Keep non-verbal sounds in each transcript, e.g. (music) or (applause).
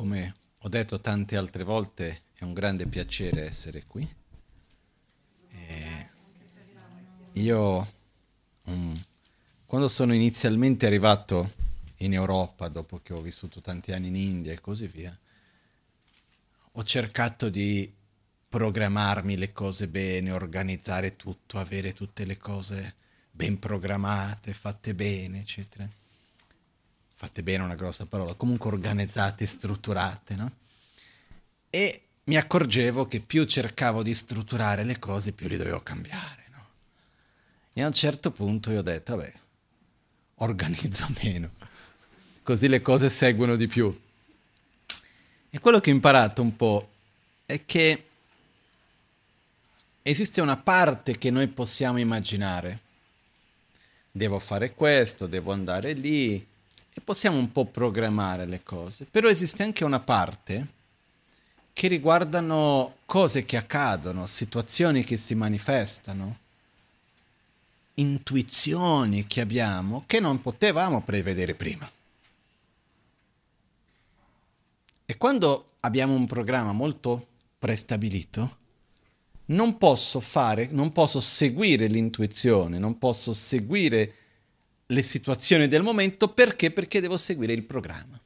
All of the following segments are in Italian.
come ho detto tante altre volte, è un grande piacere essere qui. E io, um, quando sono inizialmente arrivato in Europa, dopo che ho vissuto tanti anni in India e così via, ho cercato di programmarmi le cose bene, organizzare tutto, avere tutte le cose ben programmate, fatte bene, eccetera fatte bene una grossa parola, comunque organizzate strutturate, no? E mi accorgevo che più cercavo di strutturare le cose, più le dovevo cambiare, no? E a un certo punto io ho detto, vabbè, organizzo meno, così le cose seguono di più. E quello che ho imparato un po' è che esiste una parte che noi possiamo immaginare. Devo fare questo, devo andare lì, e possiamo un po' programmare le cose, però esiste anche una parte che riguardano cose che accadono, situazioni che si manifestano, intuizioni che abbiamo che non potevamo prevedere prima. E quando abbiamo un programma molto prestabilito, non posso fare, non posso seguire l'intuizione, non posso seguire le situazioni del momento perché? Perché devo seguire il programma.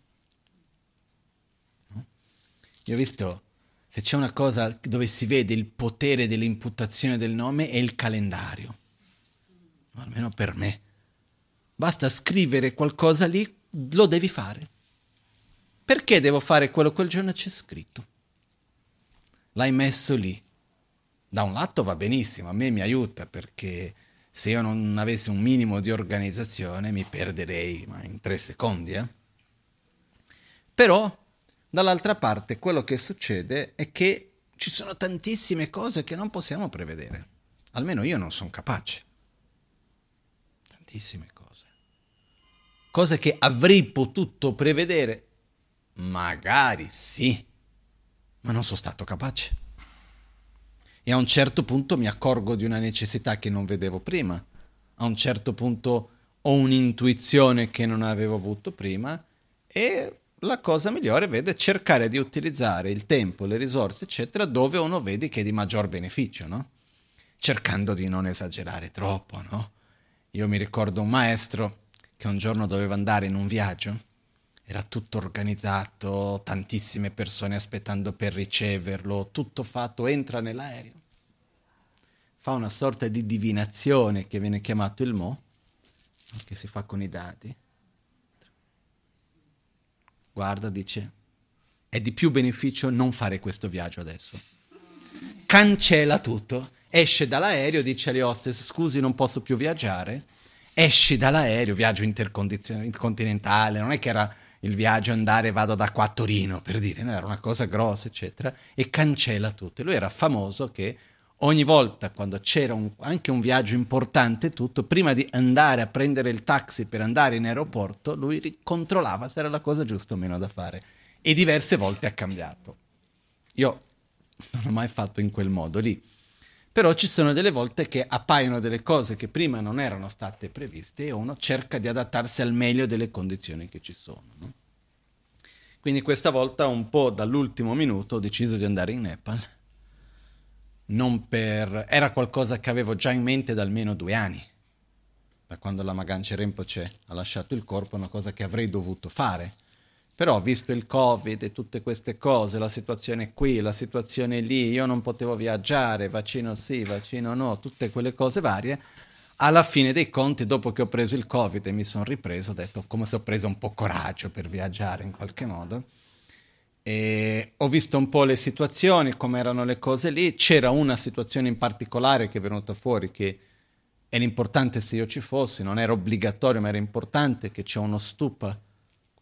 Io ho visto, se c'è una cosa dove si vede il potere dell'imputazione del nome è il calendario, almeno per me. Basta scrivere qualcosa lì, lo devi fare. Perché devo fare quello quel giorno c'è scritto? L'hai messo lì. Da un lato va benissimo, a me mi aiuta perché se io non avessi un minimo di organizzazione mi perderei ma in tre secondi. Eh? Però, dall'altra parte, quello che succede è che ci sono tantissime cose che non possiamo prevedere. Almeno io non sono capace. Tantissime cose. Cose che avrei potuto prevedere. Magari sì, ma non sono stato capace e a un certo punto mi accorgo di una necessità che non vedevo prima, a un certo punto ho un'intuizione che non avevo avuto prima e la cosa migliore vede cercare di utilizzare il tempo, le risorse, eccetera, dove uno vede che è di maggior beneficio, no? Cercando di non esagerare troppo, no? Io mi ricordo un maestro che un giorno doveva andare in un viaggio, era tutto organizzato, tantissime persone aspettando per riceverlo, tutto fatto, entra nell'aereo fa una sorta di divinazione che viene chiamato il Mo, che si fa con i dati. Guarda, dice, è di più beneficio non fare questo viaggio adesso. Cancella tutto, esce dall'aereo, dice agli hostess, scusi non posso più viaggiare, esci dall'aereo, viaggio intercontinentale, non è che era il viaggio andare vado da qua a Torino, per dire, no, era una cosa grossa, eccetera, e cancella tutto. Lui era famoso che ogni volta quando c'era un, anche un viaggio importante, tutto, prima di andare a prendere il taxi per andare in aeroporto, lui controllava se era la cosa giusta o meno da fare. E diverse volte ha cambiato. Io non ho mai fatto in quel modo lì. Però ci sono delle volte che appaiono delle cose che prima non erano state previste e uno cerca di adattarsi al meglio delle condizioni che ci sono. No? Quindi questa volta un po' dall'ultimo minuto ho deciso di andare in Nepal per... era qualcosa che avevo già in mente da almeno due anni, da quando la Maganche Rinpoche ha lasciato il corpo, una cosa che avrei dovuto fare. Però visto il Covid e tutte queste cose, la situazione qui, la situazione lì, io non potevo viaggiare, vaccino sì, vaccino no, tutte quelle cose varie, alla fine dei conti, dopo che ho preso il Covid e mi sono ripreso, ho detto come se ho preso un po' coraggio per viaggiare in qualche modo e ho visto un po' le situazioni, come erano le cose lì. C'era una situazione in particolare che è venuta fuori che era importante se io ci fossi, non era obbligatorio, ma era importante che c'è uno stupa,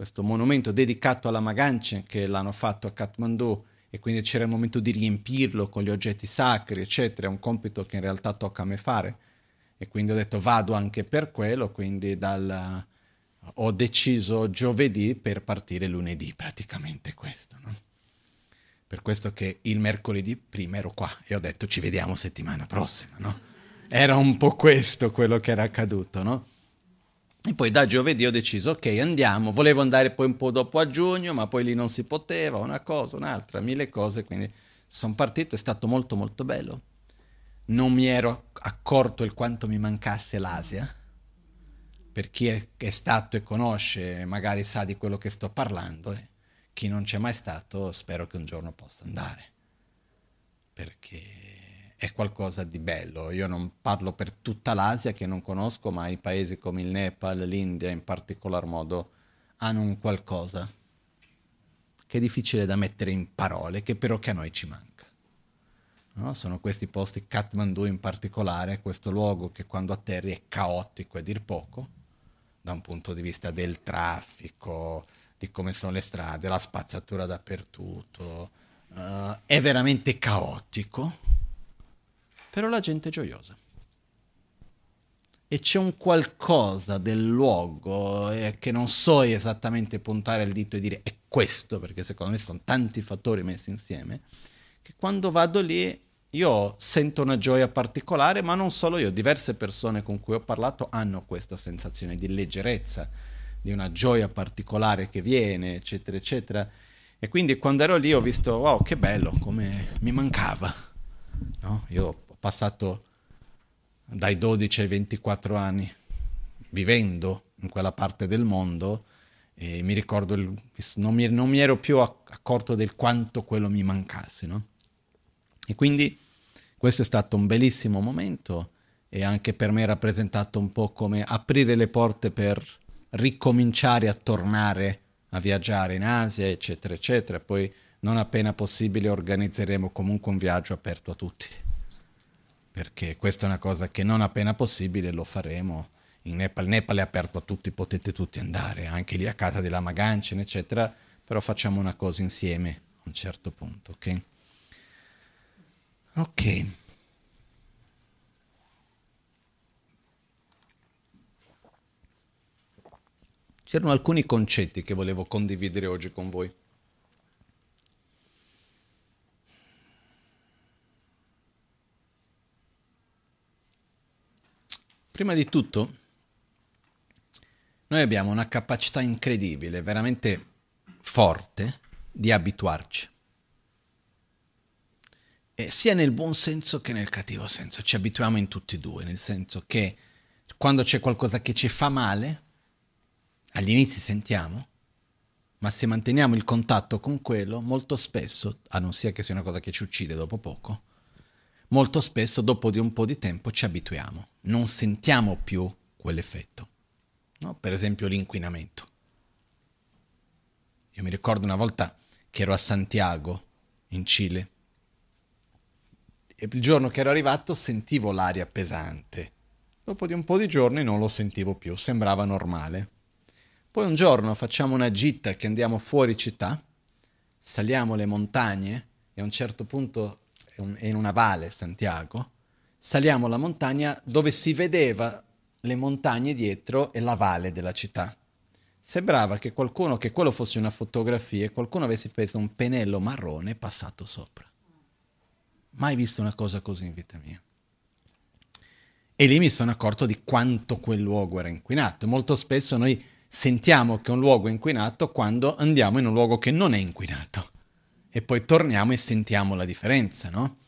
questo monumento dedicato alla Maganchen che l'hanno fatto a Kathmandu e quindi c'era il momento di riempirlo con gli oggetti sacri, eccetera. È un compito che in realtà tocca a me fare. E quindi ho detto vado anche per quello, quindi dal, ho deciso giovedì per partire lunedì, praticamente questo. No? Per questo che il mercoledì prima ero qua e ho detto ci vediamo settimana prossima. No? Era un po' questo quello che era accaduto. No? E poi da giovedì ho deciso, ok, andiamo. Volevo andare poi un po' dopo a giugno, ma poi lì non si poteva, una cosa, un'altra, mille cose, quindi sono partito, è stato molto molto bello. Non mi ero accorto il quanto mi mancasse l'Asia. Per chi è, è stato e conosce, magari sa di quello che sto parlando. Eh. Chi non c'è mai stato, spero che un giorno possa andare. Perché è qualcosa di bello. Io non parlo per tutta l'Asia che non conosco, ma i paesi come il Nepal, l'India in particolar modo hanno un qualcosa che è difficile da mettere in parole, che però che a noi ci manca. No? Sono questi posti, Kathmandu in particolare, questo luogo che quando atterri è caotico a dir poco, da un punto di vista del traffico, di come sono le strade, la spazzatura dappertutto, uh, è veramente caotico però la gente è gioiosa. E c'è un qualcosa del luogo eh, che non so esattamente puntare il dito e dire è questo, perché secondo me sono tanti fattori messi insieme, che quando vado lì io sento una gioia particolare, ma non solo io, diverse persone con cui ho parlato hanno questa sensazione di leggerezza, di una gioia particolare che viene, eccetera, eccetera. E quindi quando ero lì ho visto, wow, che bello, come mi mancava. No? Io passato dai 12 ai 24 anni vivendo in quella parte del mondo e mi ricordo, il, non, mi, non, mi, ero più accorto del quanto quello mi mancasse. No? E quindi questo è stato un bellissimo momento e anche per me rappresentato un po' come aprire le porte per ricominciare a tornare a viaggiare in Asia, eccetera, eccetera. Poi non appena possibile organizzeremo comunque un viaggio aperto a tutti perché questa è una cosa che non appena possibile lo faremo. In Nepal, Nepal è aperto a tutti, potete tutti andare, anche lì a casa della Magancin, eccetera, però facciamo una cosa insieme a un certo punto, ok? Ok. C'erano alcuni concetti che volevo condividere oggi con voi. Prima di tutto, noi abbiamo una capacità incredibile, veramente forte, di abituarci. E sia nel buon senso che nel cattivo senso. Ci abituiamo in tutti e due, nel senso che quando c'è qualcosa che ci fa male, agli inizi sentiamo, ma se manteniamo il contatto con quello, molto spesso, a non sia che sia una cosa che ci uccide dopo poco, molto spesso dopo di un po' di tempo ci abituiamo, non sentiamo più quell'effetto. No? Per esempio l'inquinamento. Io mi ricordo una volta che ero a Santiago, in Cile, e il giorno che ero arrivato sentivo l'aria pesante. Dopo di un po' di giorni non lo sentivo più, sembrava normale. Poi un giorno facciamo una gita che andiamo fuori città, saliamo le montagne e a un certo punto in una valle, Santiago, saliamo la montagna dove si vedeva le montagne dietro e la valle della città. Sembrava che qualcuno, che quello fosse una fotografia, qualcuno avesse preso un pennello marrone e passato sopra. Mai visto una cosa così in vita mia. E lì mi sono accorto di quanto quel luogo era inquinato. Molto spesso noi sentiamo che un luogo è inquinato quando andiamo in un luogo che non è inquinato e poi torniamo e sentiamo la differenza, no?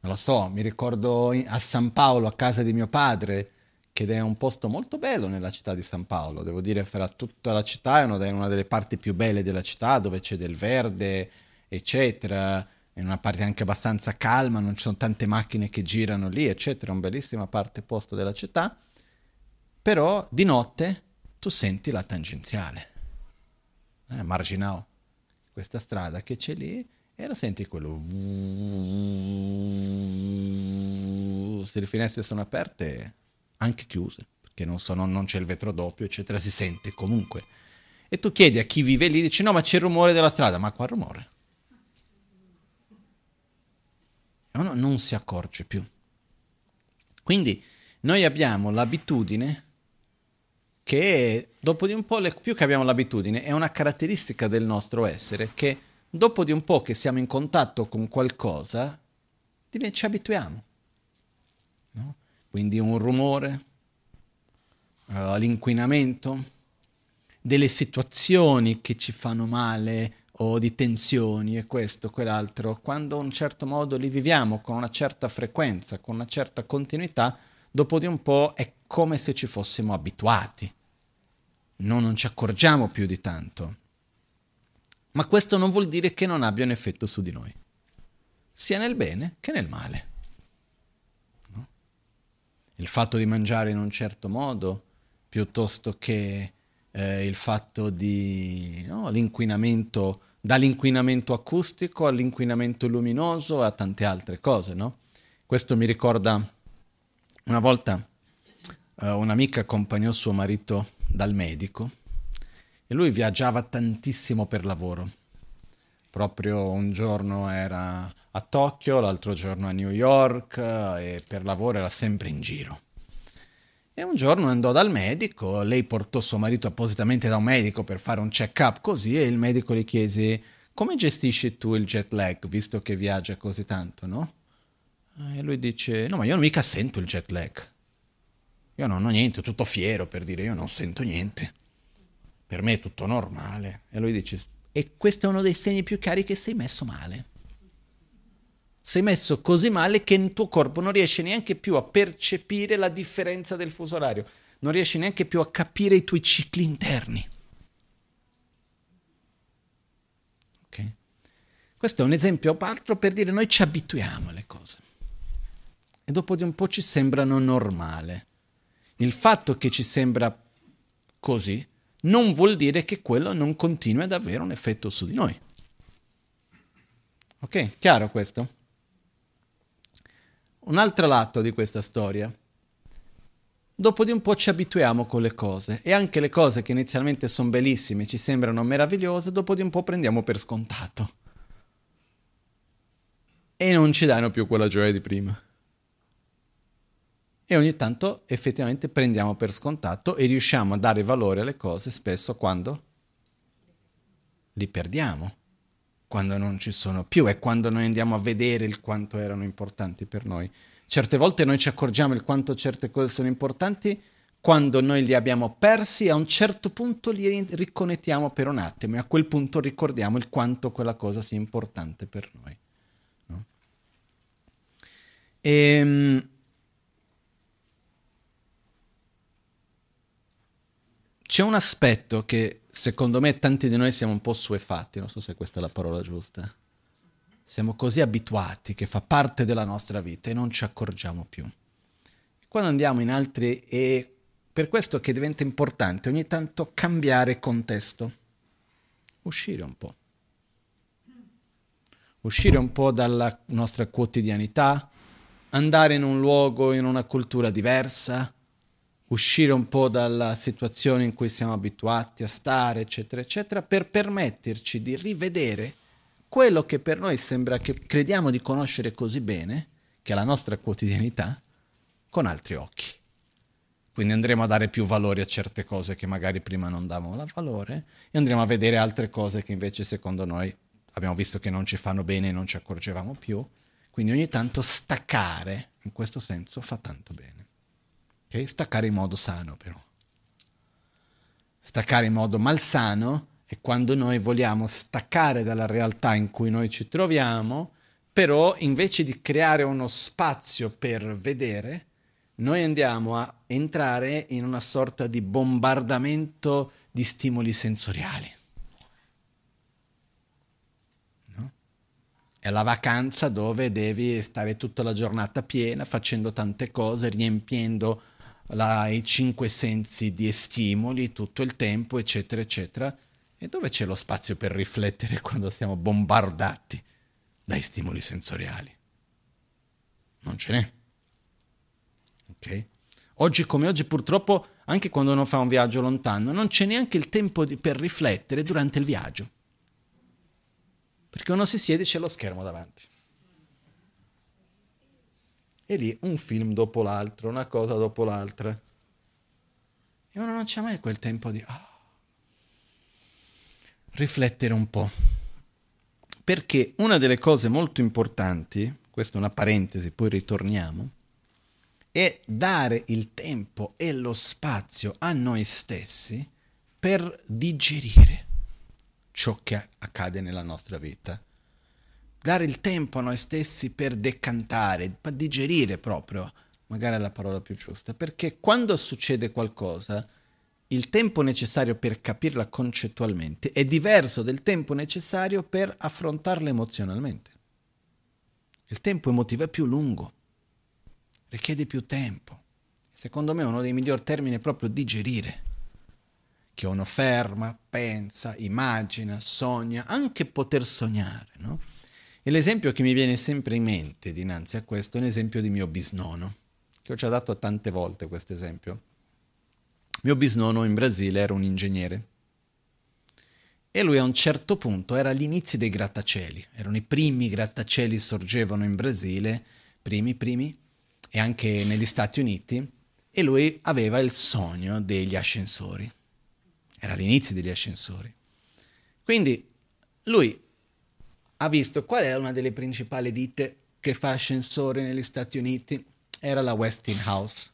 Non lo so, mi ricordo a San Paolo, a casa di mio padre, che è un posto molto bello nella città di San Paolo, devo dire, fra tutta la città è una delle parti più belle della città, dove c'è del verde, eccetera, è una parte anche abbastanza calma, non ci sono tante macchine che girano lì, eccetera, è una bellissima parte posto della città, però di notte tu senti la tangenziale, eh, marginale questa strada che c'è lì e la senti quello se le finestre sono aperte anche chiuse perché non, sono, non c'è il vetro doppio eccetera si sente comunque. E tu chiedi a chi vive lì dici no ma c'è il rumore della strada. Ma qual rumore? Uno non si accorge più. Quindi noi abbiamo l'abitudine che dopo di un po', più che abbiamo l'abitudine, è una caratteristica del nostro essere, che dopo di un po' che siamo in contatto con qualcosa, ci abituiamo. No? Quindi un rumore, uh, l'inquinamento, delle situazioni che ci fanno male o di tensioni e questo, quell'altro, quando in un certo modo li viviamo con una certa frequenza, con una certa continuità, dopo di un po' è come se ci fossimo abituati. No, non ci accorgiamo più di tanto. Ma questo non vuol dire che non abbia un effetto su di noi, sia nel bene che nel male. No? Il fatto di mangiare in un certo modo, piuttosto che eh, il fatto di no, l'inquinamento, dall'inquinamento acustico all'inquinamento luminoso a tante altre cose, no? Questo mi ricorda una volta eh, un'amica accompagnò suo marito dal medico e lui viaggiava tantissimo per lavoro. Proprio un giorno era a Tokyo, l'altro giorno a New York e per lavoro era sempre in giro. E un giorno andò dal medico, lei portò suo marito appositamente da un medico per fare un check-up così e il medico le chiese come gestisci tu il jet lag visto che viaggia così tanto, no? E lui dice no ma io non mica sento il jet lag. Io non ho niente, tutto fiero per dire io non sento niente. Per me è tutto normale. E lui dice e questo è uno dei segni più chiari che sei messo male sei messo così male che il tuo corpo non riesce neanche più a percepire la differenza del fuso orario, non riesce neanche più a capire i tuoi cicli interni. Okay? Questo è un esempio altro per dire noi ci abituiamo alle cose e dopo di un po' ci sembrano normale. Il fatto che ci sembra così non vuol dire che quello non continui ad avere un effetto su di noi. Ok? Chiaro questo? un altro lato di questa storia. Dopo di un po' ci abituiamo con le cose e anche le cose che inizialmente sono bellissime, ci sembrano meravigliose, dopo di un po' prendiamo per scontato. E non ci danno più quella gioia di prima. E ogni tanto effettivamente prendiamo per scontato e riusciamo a dare valore alle cose spesso quando li perdiamo quando non ci sono più, è quando noi andiamo a vedere il quanto erano importanti per noi. Certe volte noi ci accorgiamo il quanto certe cose sono importanti quando noi li abbiamo persi, a un certo punto li riconnettiamo per un attimo e a quel punto ricordiamo il quanto quella cosa sia importante per noi. No? E, c'è un aspetto che secondo me tanti di noi siamo un po' suefatti, non so se questa è la parola giusta. Siamo così abituati che fa parte della nostra vita e non ci accorgiamo più. Quando andiamo in altri è per questo che diventa importante ogni tanto cambiare contesto, uscire un po'. Uscire un po' dalla nostra quotidianità, andare in un luogo, in una cultura diversa, uscire un po' dalla situazione in cui siamo abituati a stare, eccetera, eccetera, per permetterci di rivedere quello che per noi sembra che crediamo di conoscere così bene, che è la nostra quotidianità, con altri occhi. Quindi andremo a dare più valore a certe cose che magari prima non davano valore e andremo a vedere altre cose che invece secondo noi abbiamo visto che non ci fanno bene e non ci accorgevamo più. Quindi ogni tanto staccare, in questo senso, fa tanto bene. Okay? Staccare in modo sano però. Staccare in modo malsano è quando noi vogliamo staccare dalla realtà in cui noi ci troviamo, però invece di creare uno spazio per vedere, noi andiamo a entrare in una sorta di bombardamento di stimoli sensoriali. No? È la vacanza dove devi stare tutta la giornata piena, facendo tante cose, riempiendo la, i cinque sensi di stimoli tutto il tempo, eccetera, eccetera. E dove c'è lo spazio per riflettere quando siamo bombardati dai stimoli sensoriali? Non ce n'è. Ok? Oggi come oggi purtroppo, anche quando uno fa un viaggio lontano, non c'è neanche il tempo di, per riflettere durante il viaggio. Perché uno si siede e c'è lo schermo davanti. E lì un film dopo l'altro, una cosa dopo l'altra. E uno non c'è mai quel tempo di oh, riflettere un po'. Perché una delle cose molto importanti, questa è una parentesi, poi ritorniamo, è dare il tempo e lo spazio a noi stessi per digerire ciò che accade nella nostra vita. Dare il tempo a noi stessi per decantare, per digerire proprio, magari è la parola più giusta, perché quando succede qualcosa, il tempo necessario per capirla concettualmente è diverso del tempo necessario per affrontarla emozionalmente. Il tempo emotivo è più lungo richiede più tempo. Secondo me uno dei migliori termini è proprio digerire, che uno ferma, pensa, immagina, sogna, anche poter sognare. No? E l'esempio che mi viene sempre in mente dinanzi a questo è l'esempio di mio bisnonno, che ho già dato tante volte questo esempio. Mio bisnonno in Brasile era un ingegnere e lui a un certo punto era agli inizi dei grattacieli, erano i primi grattacieli sorgevano in Brasile, primi, primi, e anche negli Stati Uniti e lui aveva il sogno degli ascensori. Era all'inizio degli ascensori. Quindi lui ha visto qual è una delle principali ditte che fa ascensori negli Stati Uniti. Era la Westinghouse.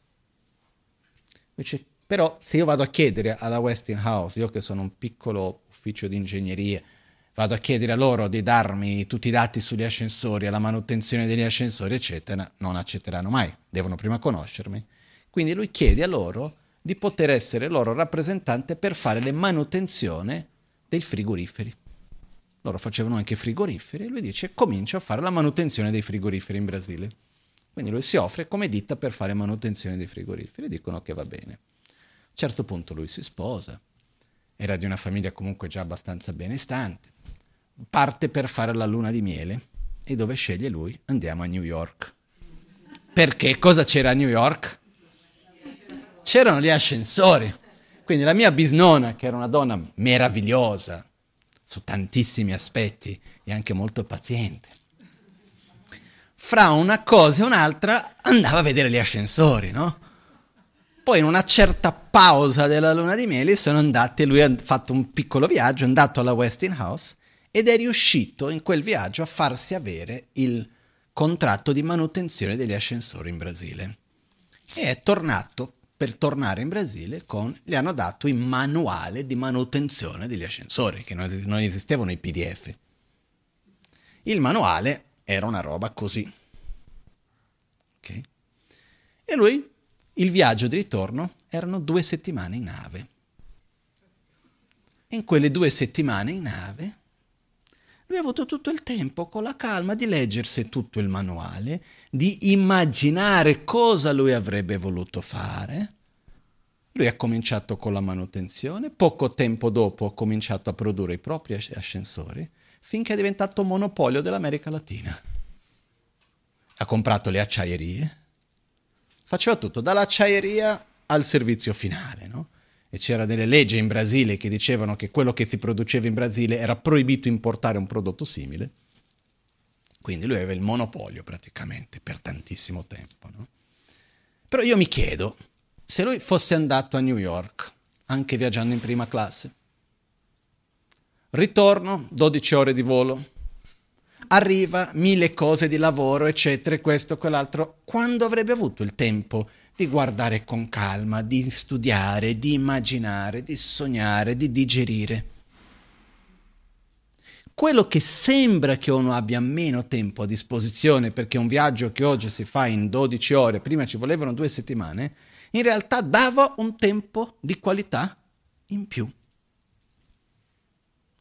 Dice, però se io vado a chiedere alla Westinghouse, io che sono un piccolo ufficio di ingegneria, vado a chiedere a loro di darmi tutti i dati sugli ascensori, alla manutenzione degli ascensori, eccetera, non accetteranno mai, devono prima conoscermi. Quindi lui chiede a loro di poter essere loro rappresentante per fare le manutenzione dei frigoriferi. Loro facevano anche frigoriferi e lui dice comincia a fare la manutenzione dei frigoriferi in Brasile. Quindi lui si offre come ditta per fare manutenzione dei frigoriferi, dicono che va bene. A un certo punto lui si sposa, era di una famiglia comunque già abbastanza benestante, parte per fare la luna di miele e dove sceglie lui? Andiamo a New York. Perché cosa c'era a New York? C'erano gli ascensori. Quindi la mia bisnona, che era una donna meravigliosa su tantissimi aspetti e anche molto paziente, fra una cosa e un'altra andava a vedere gli ascensori, no? Poi in una certa pausa della luna di miele sono andati, lui ha fatto un piccolo viaggio, è andato alla Westinghouse ed è riuscito in quel viaggio a farsi avere il contratto di manutenzione degli ascensori in Brasile. E è tornato per tornare in Brasile con, gli hanno dato il manuale di manutenzione degli ascensori, che non esistevano i PDF. Il manuale era una roba così. Okay? E lui, il viaggio di ritorno, erano due settimane in nave. In quelle due settimane in nave lui ha avuto tutto il tempo, con la calma, di leggersi tutto il manuale, di immaginare cosa lui avrebbe voluto fare. Lui ha cominciato con la manutenzione, poco tempo dopo ha cominciato a produrre i propri ascensori, finché è diventato monopolio dell'America Latina. Ha comprato le acciaierie, faceva tutto, dall'acciaieria al servizio finale, no? E c'era delle leggi in Brasile che dicevano che quello che si produceva in Brasile era proibito importare un prodotto simile. Quindi lui aveva il monopolio praticamente per tantissimo tempo. No? Però io mi chiedo, se lui fosse andato a New York, anche viaggiando in prima classe, ritorno, 12 ore di volo, arriva, mille cose di lavoro, eccetera, questo, quell'altro, quando avrebbe avuto il tempo di guardare con calma, di studiare, di immaginare, di sognare, di digerire. Quello che sembra che uno abbia meno tempo a disposizione perché un viaggio che oggi si fa in 12 ore, prima ci volevano due settimane, in realtà dava un tempo di qualità in più.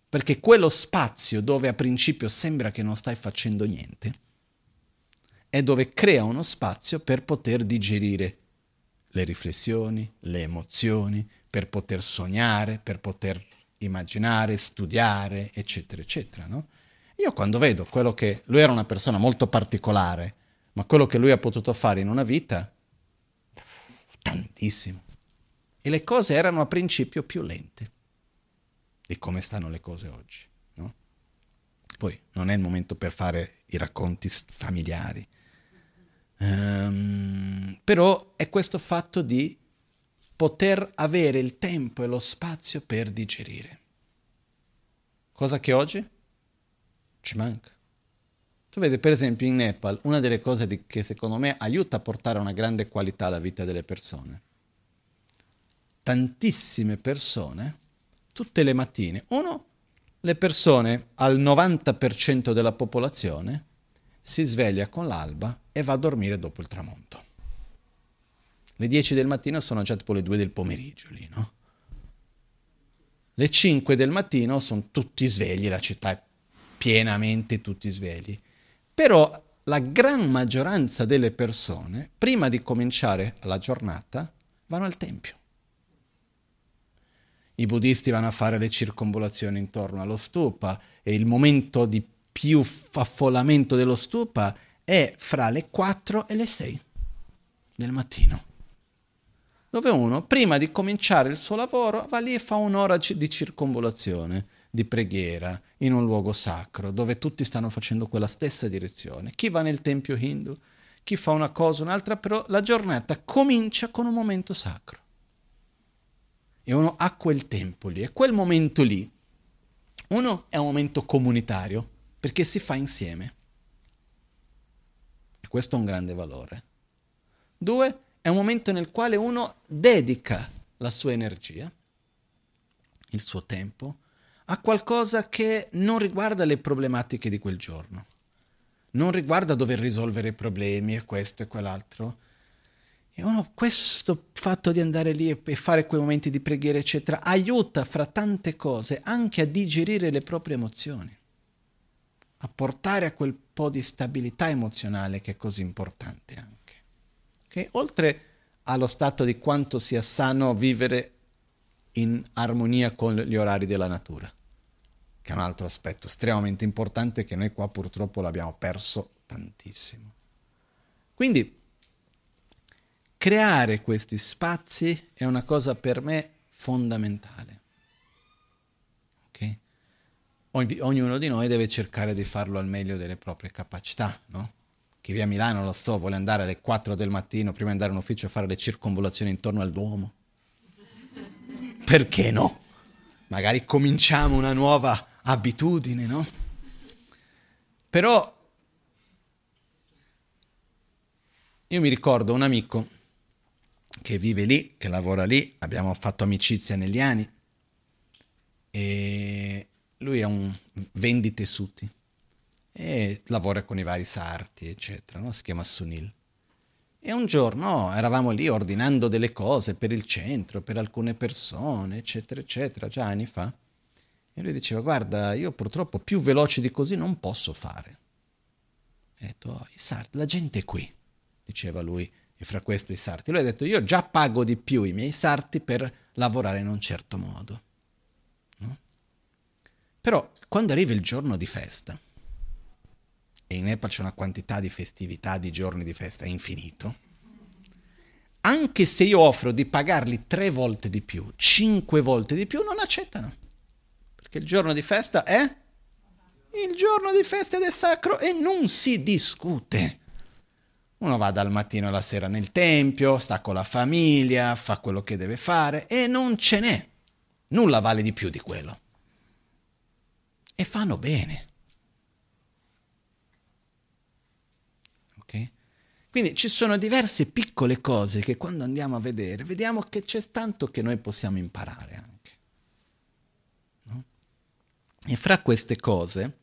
Perché quello spazio dove a principio sembra che non stai facendo niente, è dove crea uno spazio per poter digerire le riflessioni, le emozioni, per poter sognare, per poter immaginare, studiare, eccetera, eccetera. No? Io quando vedo quello che lui era una persona molto particolare, ma quello che lui ha potuto fare in una vita, tantissimo. E le cose erano a principio più lente di come stanno le cose oggi. No? Poi non è il momento per fare i racconti familiari, Um, però è questo fatto di poter avere il tempo e lo spazio per digerire. Cosa che oggi ci manca. Tu vedi, per esempio, in Nepal, una delle cose di, che secondo me aiuta a portare una grande qualità alla vita delle persone. Tantissime persone, tutte le mattine, uno, le persone, al 90% della popolazione, si sveglia con l'alba e va a dormire dopo il tramonto. Le 10 del mattino sono già tipo le 2 del pomeriggio lì, no? Le 5 del mattino sono tutti svegli, la città è pienamente tutti svegli. Però la gran maggioranza delle persone, prima di cominciare la giornata, vanno al tempio. I buddisti vanno a fare le circonvolazioni intorno allo stupa e il momento di più affollamento dello stupa è fra le 4 e le 6 del mattino. Dove uno, prima di cominciare il suo lavoro, va lì e fa un'ora di circonvolazione di preghiera in un luogo sacro dove tutti stanno facendo quella stessa direzione. Chi va nel tempio hindu, chi fa una cosa, un'altra, però la giornata comincia con un momento sacro. E uno ha quel tempo lì, e quel momento lì, uno è un momento comunitario perché si fa insieme. E questo ha un grande valore. Due, è un momento nel quale uno dedica la sua energia, il suo tempo, a qualcosa che non riguarda le problematiche di quel giorno, non riguarda dover risolvere i problemi e questo e quell'altro. E uno, questo fatto di andare lì e fare quei momenti di preghiera, eccetera, aiuta fra tante cose anche a digerire le proprie emozioni, a portare a quel po' di stabilità emozionale che è così importante anche. Okay? Oltre allo stato di quanto sia sano vivere in armonia con gli orari della natura, che è un altro aspetto estremamente importante che noi qua purtroppo l'abbiamo perso tantissimo. Quindi creare questi spazi è una cosa per me fondamentale. Ognuno di noi deve cercare di farlo al meglio delle proprie capacità, no? Chi vive a Milano, lo so, vuole andare alle 4 del mattino prima di andare in ufficio a fare le circonvolazioni intorno al Duomo perché no? Magari cominciamo una nuova abitudine, no? Però io mi ricordo un amico che vive lì, che lavora lì, abbiamo fatto amicizia negli anni e lui è un vendi tessuti e lavora con i vari sarti, eccetera, no? si chiama Sunil. E un giorno eravamo lì ordinando delle cose per il centro, per alcune persone, eccetera, eccetera, già anni fa. E lui diceva, guarda, io purtroppo più veloce di così non posso fare. E ho detto, oh, i sarti, la gente è qui, diceva lui, e fra questo i sarti. Lui ha detto, io già pago di più i miei sarti per lavorare in un certo modo. Però quando arriva il giorno di festa, e in Nepal c'è una quantità di festività, di giorni di festa infinito, anche se io offro di pagarli tre volte di più, cinque volte di più, non accettano. Perché il giorno di festa è il giorno di festa ed è sacro e non si discute. Uno va dal mattino alla sera nel tempio, sta con la famiglia, fa quello che deve fare e non ce n'è. Nulla vale di più di quello. E fanno bene. Quindi ci sono diverse piccole cose che quando andiamo a vedere, vediamo che c'è tanto che noi possiamo imparare anche. No? E fra queste cose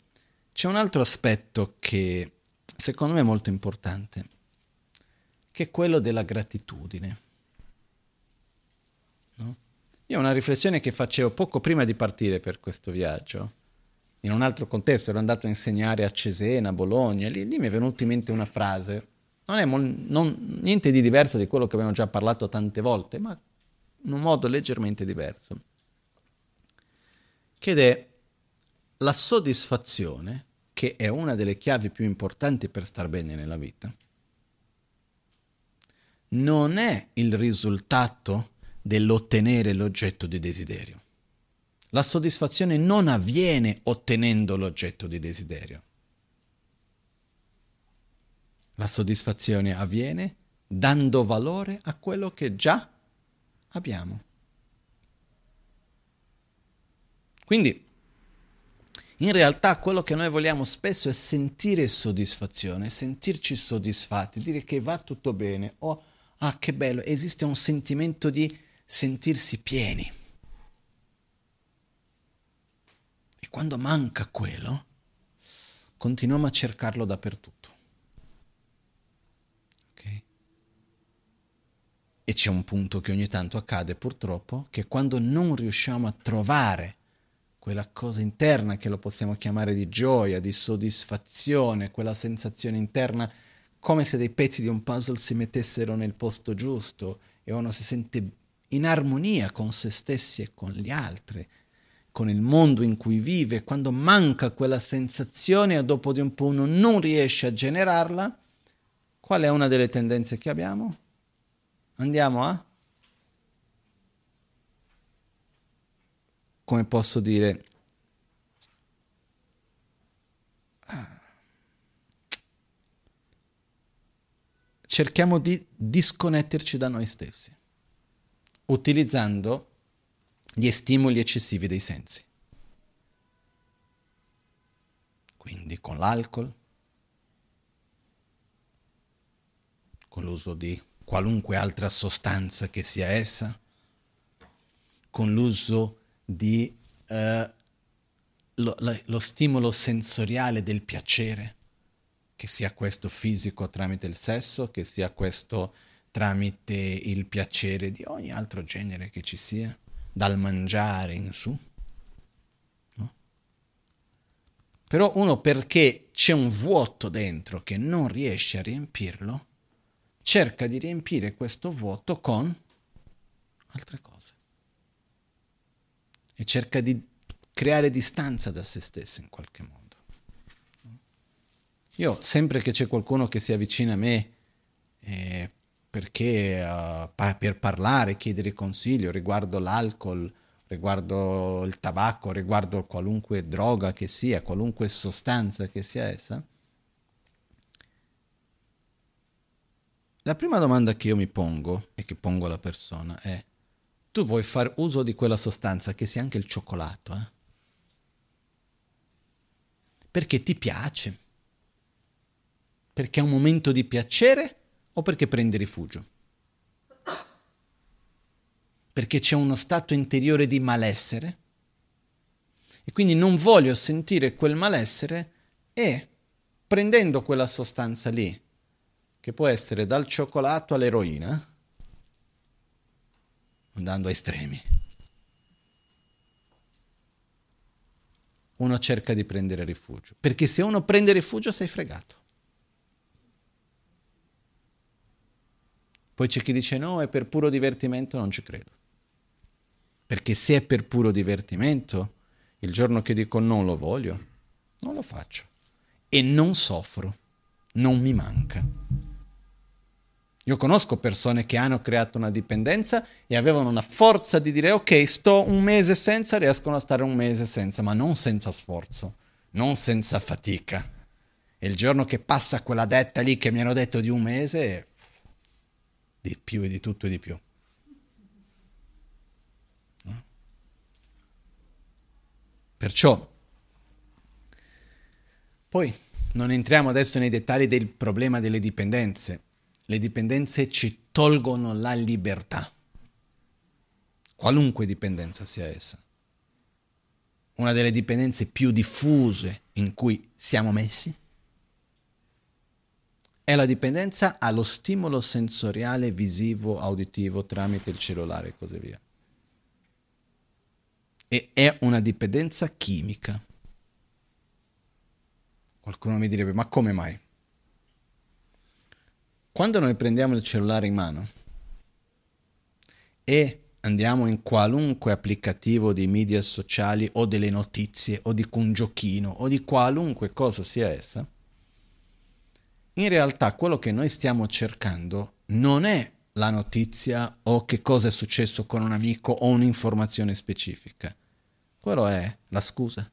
c'è un altro aspetto che secondo me è molto importante, che è quello della gratitudine. No? Io una riflessione che facevo poco prima di partire per questo viaggio, in un altro contesto, ero andato a insegnare a Cesena, Bologna, lì, lì mi è venuta in mente una frase non è mon- non, niente di diverso di quello che abbiamo già parlato tante volte, ma in un modo leggermente diverso. Che è la soddisfazione, che è una delle chiavi più importanti per star bene nella vita, non è il risultato dell'ottenere l'oggetto di desiderio. La soddisfazione non avviene ottenendo l'oggetto di desiderio. La soddisfazione avviene dando valore a quello che già abbiamo. Quindi In realtà quello che noi vogliamo spesso è sentire soddisfazione, sentirci soddisfatti, dire che va tutto bene, o oh, ah che bello, esiste un sentimento di sentirsi pieni. Quando manca quello, continuiamo a cercarlo dappertutto. Okay? E c'è un punto che ogni tanto accade purtroppo, che quando non riusciamo a trovare quella cosa interna che lo possiamo chiamare di gioia, di soddisfazione, quella sensazione interna come se dei pezzi di un puzzle si mettessero nel posto giusto e uno si sente in armonia con se stessi e con gli altri, con il mondo in cui vive, quando manca quella sensazione e dopo di un po' uno non riesce a generarla, qual è una delle tendenze che abbiamo? Andiamo a come posso dire, cerchiamo di disconnetterci da noi stessi, utilizzando gli stimoli eccessivi dei sensi. Quindi con l'alcol, con l'uso di qualunque altra sostanza che sia essa, con l'uso di eh, lo, lo stimolo sensoriale del piacere, che sia questo fisico tramite il sesso, che sia questo tramite il piacere di ogni altro genere che ci sia, dal mangiare in su. No? Però uno perché c'è un vuoto dentro che non riesce a riempirlo, cerca di riempire questo vuoto con altre cose e cerca di creare distanza da se stesso in qualche modo. Io sempre che c'è qualcuno che si avvicina a me eh, perché uh, per parlare, chiedere consiglio riguardo l'alcol, riguardo il tabacco, riguardo qualunque droga che sia, qualunque sostanza che sia essa, la prima domanda che io mi pongo e che pongo alla persona è tu vuoi fare uso di quella sostanza che sia anche il cioccolato, eh? Perché ti piace? Perché è un momento di piacere o perché prendi rifugio? Perché c'è uno stato interiore di malessere e quindi non voglio sentire quel malessere e prendendo quella sostanza lì, che può essere dal cioccolato all'eroina, andando a estremi. Uno cerca di prendere rifugio, perché se uno prende rifugio sei fregato. Poi c'è chi dice no, è per puro divertimento, non ci credo. Perché se è per puro divertimento, il giorno che dico non lo voglio, non lo faccio. E non soffro, non mi manca. Io conosco persone che hanno creato una dipendenza e avevano una forza di dire ok, sto un mese senza, riescono a stare un mese senza, ma non senza sforzo, non senza fatica. E il giorno che passa quella detta lì che mi hanno detto di un mese, di più e di tutto e di più. Perciò, poi non entriamo adesso nei dettagli del problema delle dipendenze, le dipendenze ci tolgono la libertà, qualunque dipendenza sia essa. Una delle dipendenze più diffuse in cui siamo messi è la dipendenza allo stimolo sensoriale visivo, auditivo tramite il cellulare e così via. E è una dipendenza chimica. Qualcuno mi direbbe, ma come mai? Quando noi prendiamo il cellulare in mano e andiamo in qualunque applicativo di media sociali o delle notizie o di un giochino o di qualunque cosa sia essa, in realtà quello che noi stiamo cercando non è la notizia o che cosa è successo con un amico o un'informazione specifica. Quello è la scusa.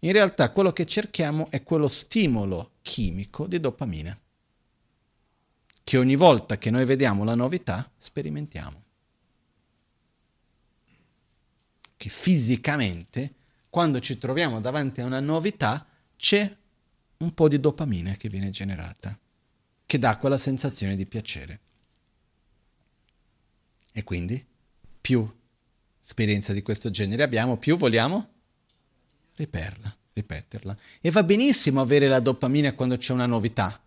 In realtà quello che cerchiamo è quello stimolo chimico di dopamina che ogni volta che noi vediamo la novità sperimentiamo. Che fisicamente quando ci troviamo davanti a una novità c'è un po' di dopamina che viene generata, che dà quella sensazione di piacere. E quindi più esperienza di questo genere abbiamo, più vogliamo riperla, ripeterla. E va benissimo avere la dopamina quando c'è una novità.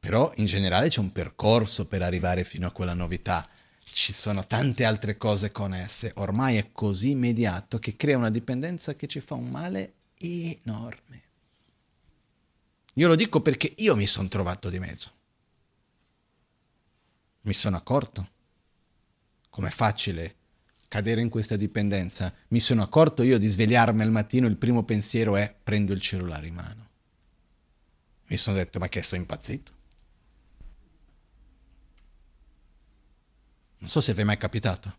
Però in generale c'è un percorso per arrivare fino a quella novità. Ci sono tante altre cose connesse. Ormai è così immediato che crea una dipendenza che ci fa un male enorme. Io lo dico perché io mi sono trovato di mezzo. Mi sono accorto com'è facile cadere in questa dipendenza. Mi sono accorto io di svegliarmi al mattino, il primo pensiero è prendo il cellulare in mano. Mi sono detto ma che sto impazzito? Non so se vi è mai capitato.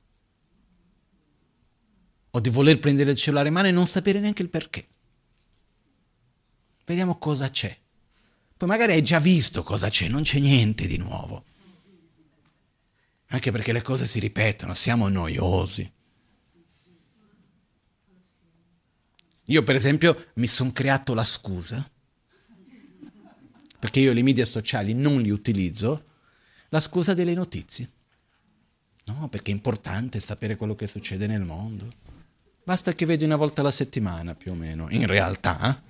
O di voler prendere il cellulare in mano e non sapere neanche il perché. Vediamo cosa c'è. Poi magari hai già visto cosa c'è, non c'è niente di nuovo. Anche perché le cose si ripetono, siamo noiosi. Io per esempio mi sono creato la scusa, perché io le media sociali non li utilizzo, la scusa delle notizie. No, perché è importante sapere quello che succede nel mondo. Basta che vedi una volta alla settimana più o meno, in realtà.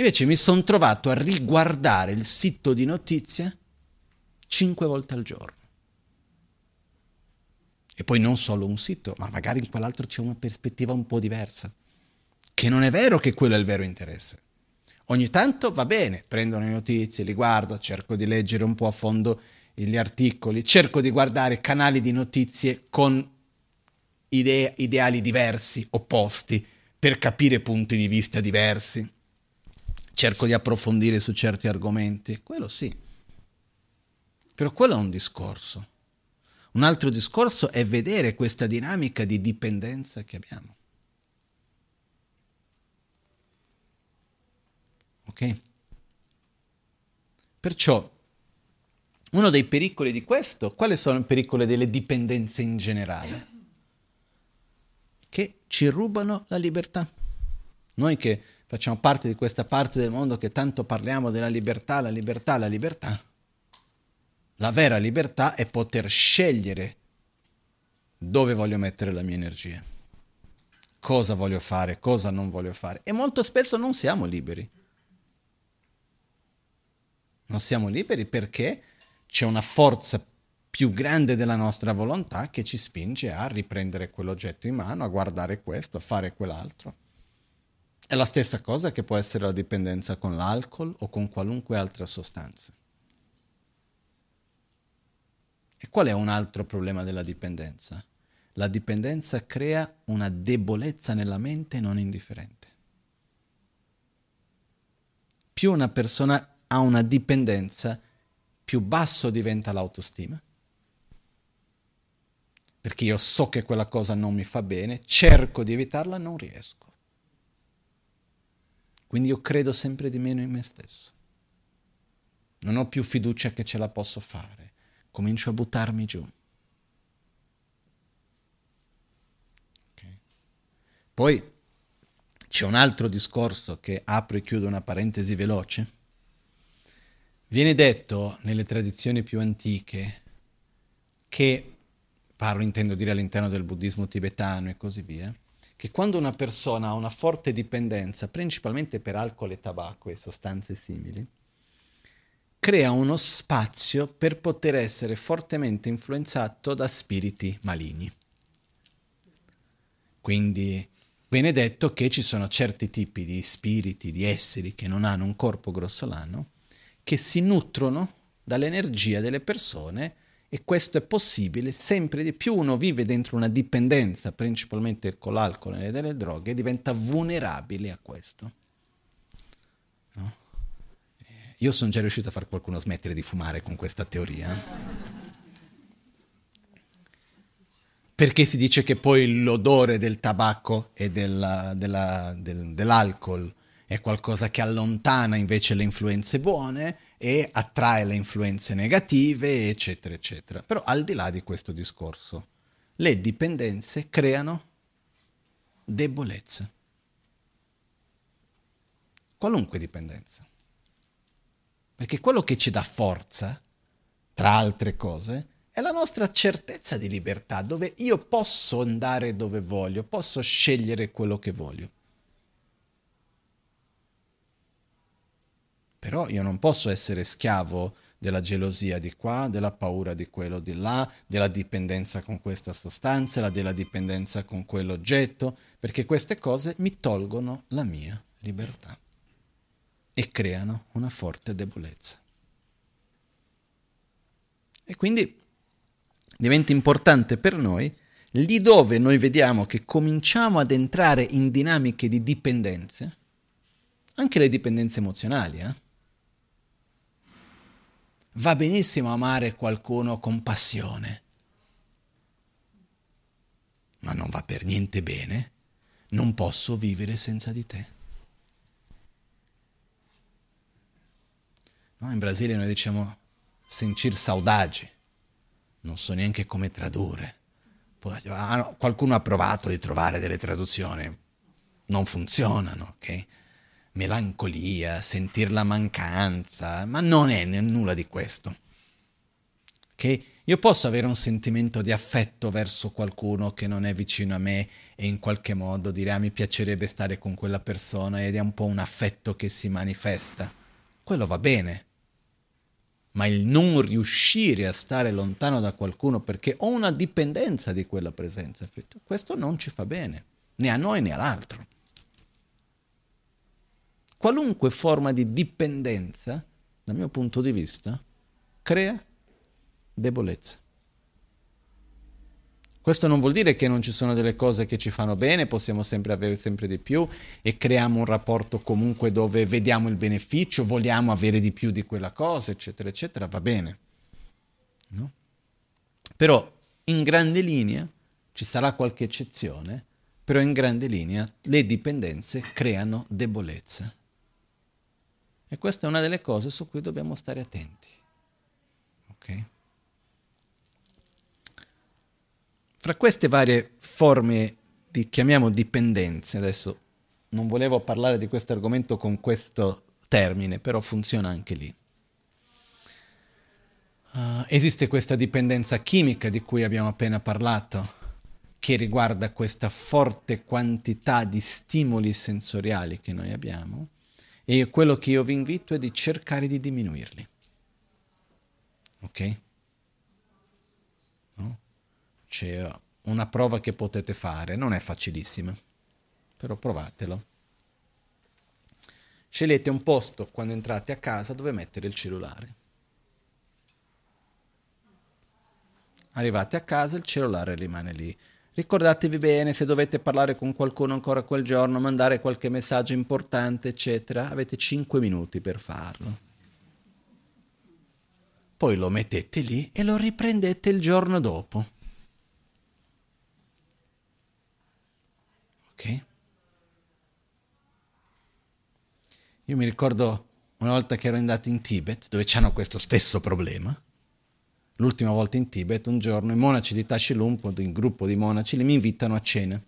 Invece mi sono trovato a riguardare il sito di notizie cinque volte al giorno. E poi non solo un sito, ma magari in quell'altro c'è una prospettiva un po' diversa. Che non è vero che quello è il vero interesse. Ogni tanto va bene, prendo le notizie, li guardo, cerco di leggere un po' a fondo gli articoli, cerco di guardare canali di notizie con idee, ideali diversi, opposti, per capire punti di vista diversi. Cerco di approfondire su certi argomenti, quello sì. Però quello è un discorso. Un altro discorso è vedere questa dinamica di dipendenza che abbiamo. Ok? Perciò, uno dei pericoli di questo, quali sono i pericoli delle dipendenze in generale? Che ci rubano la libertà. Noi che facciamo parte di questa parte del mondo che tanto parliamo della libertà, la libertà, la libertà, la vera libertà è poter scegliere dove voglio mettere la mia energia, cosa voglio fare, cosa non voglio fare. E molto spesso non siamo liberi. Non siamo liberi perché c'è una forza più grande della nostra volontà che ci spinge a riprendere quell'oggetto in mano, a guardare questo, a fare quell'altro. È la stessa cosa che può essere la dipendenza con l'alcol o con qualunque altra sostanza. E qual è un altro problema della dipendenza? La dipendenza crea una debolezza nella mente non indifferente. Più una persona ha una dipendenza, più basso diventa l'autostima. Perché io so che quella cosa non mi fa bene, cerco di evitarla, non riesco. Quindi io credo sempre di meno in me stesso. Non ho più fiducia che ce la posso fare comincio a buttarmi giù. Okay. Poi c'è un altro discorso che apro e chiudo una parentesi veloce. Viene detto nelle tradizioni più antiche che, parlo intendo dire all'interno del buddismo tibetano e così via, che quando una persona ha una forte dipendenza, principalmente per alcol e tabacco e sostanze simili, crea uno spazio per poter essere fortemente influenzato da spiriti maligni. Quindi viene detto che ci sono certi tipi di spiriti, di esseri che non hanno un corpo grossolano, che si nutrono dall'energia delle persone e questo è possibile sempre di più uno vive dentro una dipendenza, principalmente con l'alcol e delle droghe, diventa vulnerabile a questo. Io sono già riuscito a far qualcuno smettere di fumare con questa teoria. Perché si dice che poi l'odore del tabacco e della, della, del, dell'alcol è qualcosa che allontana invece le influenze buone e attrae le influenze negative, eccetera, eccetera. Però al di là di questo discorso, le dipendenze creano debolezza. Qualunque dipendenza. Perché quello che ci dà forza, tra altre cose, è la nostra certezza di libertà, dove io posso andare dove voglio, posso scegliere quello che voglio. Però io non posso essere schiavo della gelosia di qua, della paura di quello di là, della dipendenza con questa sostanza, della dipendenza con quell'oggetto, perché queste cose mi tolgono la mia libertà e creano una forte debolezza. E quindi diventa importante per noi lì dove noi vediamo che cominciamo ad entrare in dinamiche di dipendenze, anche le dipendenze emozionali, eh? Va benissimo amare qualcuno con passione, ma non va per niente bene. Non posso vivere senza di te. No, in Brasile noi diciamo sentir saudade, non so neanche come tradurre. Ah, qualcuno ha provato di trovare delle traduzioni, non funzionano, ok? Melancolia, sentire la mancanza, ma non è nulla di questo. Che io posso avere un sentimento di affetto verso qualcuno che non è vicino a me e in qualche modo dire ah mi piacerebbe stare con quella persona ed è un po' un affetto che si manifesta. Quello va bene. Ma il non riuscire a stare lontano da qualcuno perché ho una dipendenza di quella presenza, questo non ci fa bene, né a noi né all'altro qualunque forma di dipendenza, dal mio punto di vista, crea debolezza. Questo non vuol dire che non ci sono delle cose che ci fanno bene, possiamo sempre avere sempre di più e creiamo un rapporto comunque dove vediamo il beneficio, vogliamo avere di più di quella cosa, eccetera, eccetera, va bene. No? Però in grande linea ci sarà qualche eccezione, però in grande linea le dipendenze creano debolezza. E questa è una delle cose su cui dobbiamo stare attenti. Ok? Fra queste varie forme di, chiamiamo dipendenze, adesso non volevo parlare di questo argomento con questo termine, però funziona anche lì. Uh, esiste questa dipendenza chimica di cui abbiamo appena parlato, che riguarda questa forte quantità di stimoli sensoriali che noi abbiamo e quello che io vi invito è di cercare di diminuirli. Ok? No? C'è una prova che potete fare, non è facilissima, però provatelo. Scegliete un posto quando entrate a casa dove mettere il cellulare. Arrivate a casa, il cellulare rimane lì Ricordatevi bene se dovete parlare con qualcuno ancora quel giorno, mandare qualche messaggio importante, eccetera, avete 5 minuti per farlo. Poi lo mettete lì e lo riprendete il giorno dopo. Ok? Io mi ricordo una volta che ero andato in Tibet, dove c'hanno questo stesso problema l'ultima volta in Tibet, un giorno i monaci di Tashilumpo, un gruppo di monaci, mi invitano a cena.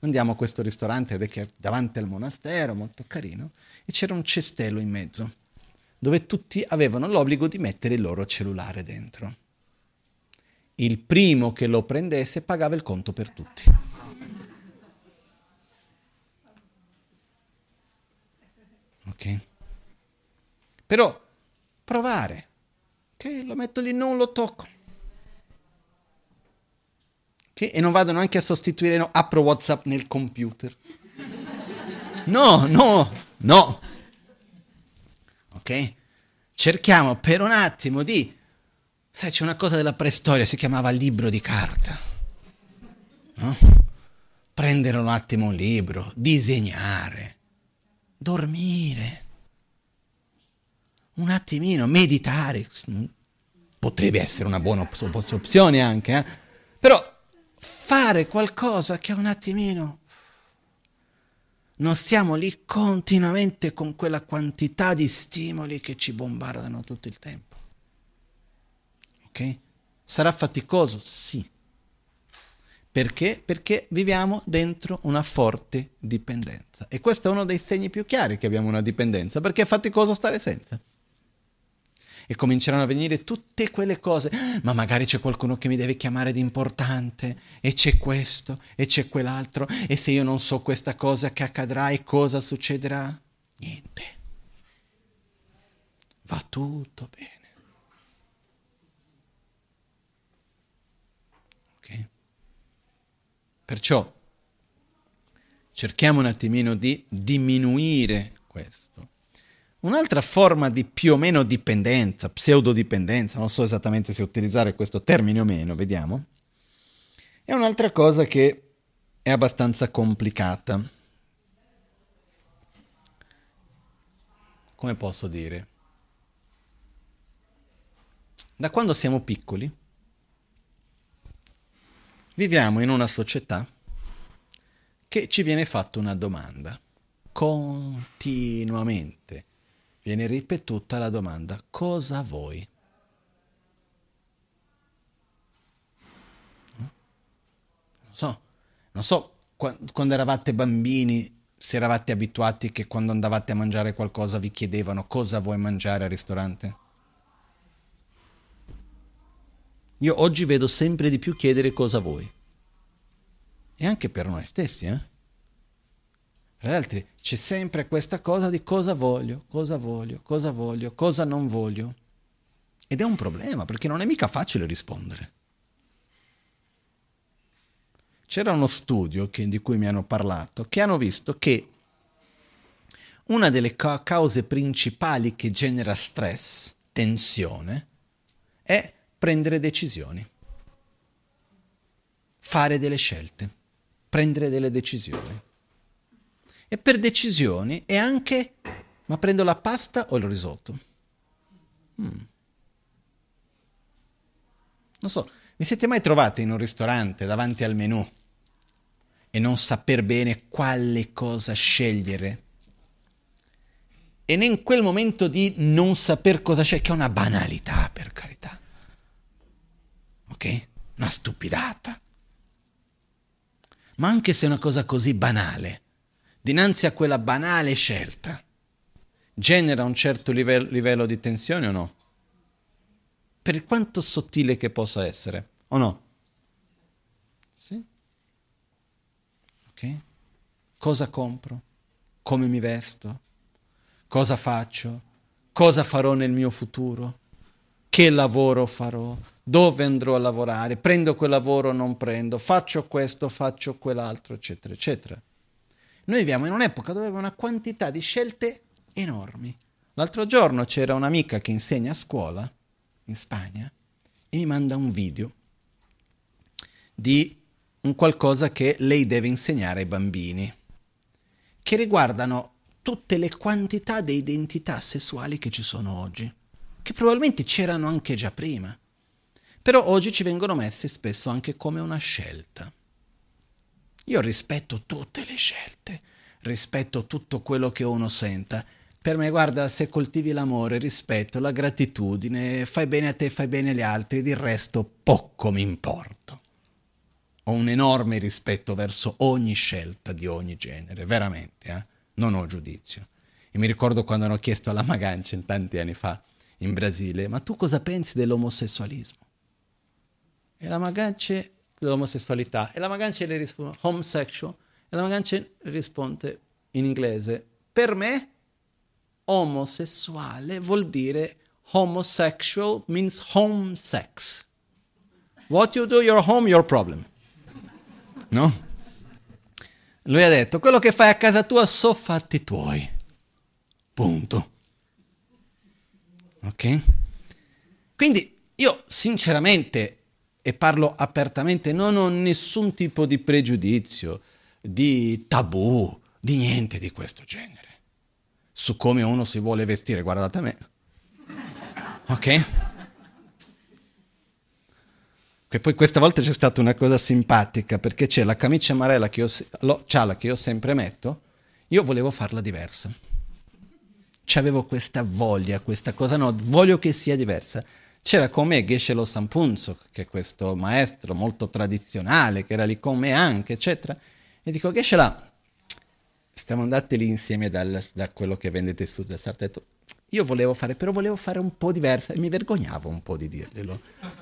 Andiamo a questo ristorante che è davanti al monastero, molto carino, e c'era un cestello in mezzo, dove tutti avevano l'obbligo di mettere il loro cellulare dentro. Il primo che lo prendesse pagava il conto per tutti. Ok? Però provare che lo metto lì, non lo tocco. Okay? E non vado neanche a sostituire, no, apro WhatsApp nel computer. No, no, no. Ok? Cerchiamo per un attimo di... Sai, c'è una cosa della preistoria, si chiamava libro di carta. No? Prendere un attimo un libro, disegnare, dormire un attimino, meditare, potrebbe essere una buona opzione anche, eh? però fare qualcosa che un attimino non stiamo lì continuamente con quella quantità di stimoli che ci bombardano tutto il tempo. Ok? Sarà faticoso? Sì. Perché? Perché viviamo dentro una forte dipendenza. E questo è uno dei segni più chiari che abbiamo una dipendenza, perché è faticoso stare senza. E cominceranno a venire tutte quelle cose, ma magari c'è qualcuno che mi deve chiamare di importante, e c'è questo, e c'è quell'altro, e se io non so questa cosa che accadrà e cosa succederà? Niente. Va tutto bene. Perciò cerchiamo un attimino di diminuire questo. Un'altra forma di più o meno dipendenza, pseudodipendenza, non so esattamente se utilizzare questo termine o meno, vediamo, è un'altra cosa che è abbastanza complicata. Come posso dire? Da quando siamo piccoli, Viviamo in una società che ci viene fatta una domanda. Continuamente viene ripetuta la domanda cosa vuoi? Non so, non so quando eravate bambini se eravate abituati che quando andavate a mangiare qualcosa vi chiedevano cosa vuoi mangiare al ristorante. Io oggi vedo sempre di più chiedere cosa vuoi. E anche per noi stessi, eh? Gli altri c'è sempre questa cosa di cosa voglio, cosa voglio, cosa voglio, cosa non voglio. Ed è un problema perché non è mica facile rispondere. C'era uno studio che, di cui mi hanno parlato che hanno visto che una delle ca- cause principali che genera stress, tensione, è prendere decisioni, fare delle scelte, prendere delle decisioni. E per decisioni è anche, ma prendo la pasta o il risotto? Mm. Non so, vi siete mai trovati in un ristorante davanti al menù e non saper bene quale cosa scegliere? E in quel momento di non saper cosa scegliere, che è una banalità per carità, ok? Una stupidata. Ma anche se è una cosa così banale, dinanzi a quella banale scelta, genera un certo livello, livello di tensione o no? Per quanto sottile che possa essere, o no? Sì? Ok? Cosa compro? Come mi vesto? Cosa faccio? Cosa farò nel mio futuro? Che lavoro farò? dove andrò a lavorare, prendo quel lavoro o non prendo, faccio questo, faccio quell'altro, eccetera, eccetera. Noi viviamo in un'epoca dove abbiamo una quantità di scelte enormi. L'altro giorno c'era un'amica che insegna a scuola in Spagna e mi manda un video di un qualcosa che lei deve insegnare ai bambini, che riguardano tutte le quantità di identità sessuali che ci sono oggi, che probabilmente c'erano anche già prima però oggi ci vengono messe spesso anche come una scelta. Io rispetto tutte le scelte, rispetto tutto quello che uno senta. Per me, guarda, se coltivi l'amore, il rispetto, la gratitudine, fai bene a te, fai bene agli altri, del resto poco mi importo. Ho un enorme rispetto verso ogni scelta di ogni genere, veramente, eh? non ho giudizio. E mi ricordo quando hanno chiesto alla Magancia tanti anni fa in Brasile, ma tu cosa pensi dell'omosessualismo? e la Magancia dell'omosessualità e la Magancia le risponde homosexual. E la Magancia risponde in inglese. Per me omosessuale vuol dire homosexual means home sex. What you do your home your problem. No? lui ha detto quello che fai a casa tua so fatti tuoi. Punto. Ok? quindi io sinceramente e parlo apertamente, non ho nessun tipo di pregiudizio, di tabù, di niente di questo genere. Su come uno si vuole vestire, guardate me. Ok? Che poi questa volta c'è stata una cosa simpatica, perché c'è la camicia amarella che io, lo, ciala che io sempre metto, io volevo farla diversa. C'avevo questa voglia, questa cosa, no, voglio che sia diversa C'era con me Geshe-lo che è questo maestro molto tradizionale, che era lì con me anche, eccetera. E dico, Geshe-la, stiamo andati lì insieme dal, da quello che vendete su del sarto. Io volevo fare, però volevo fare un po' diversa e mi vergognavo un po' di dirglielo.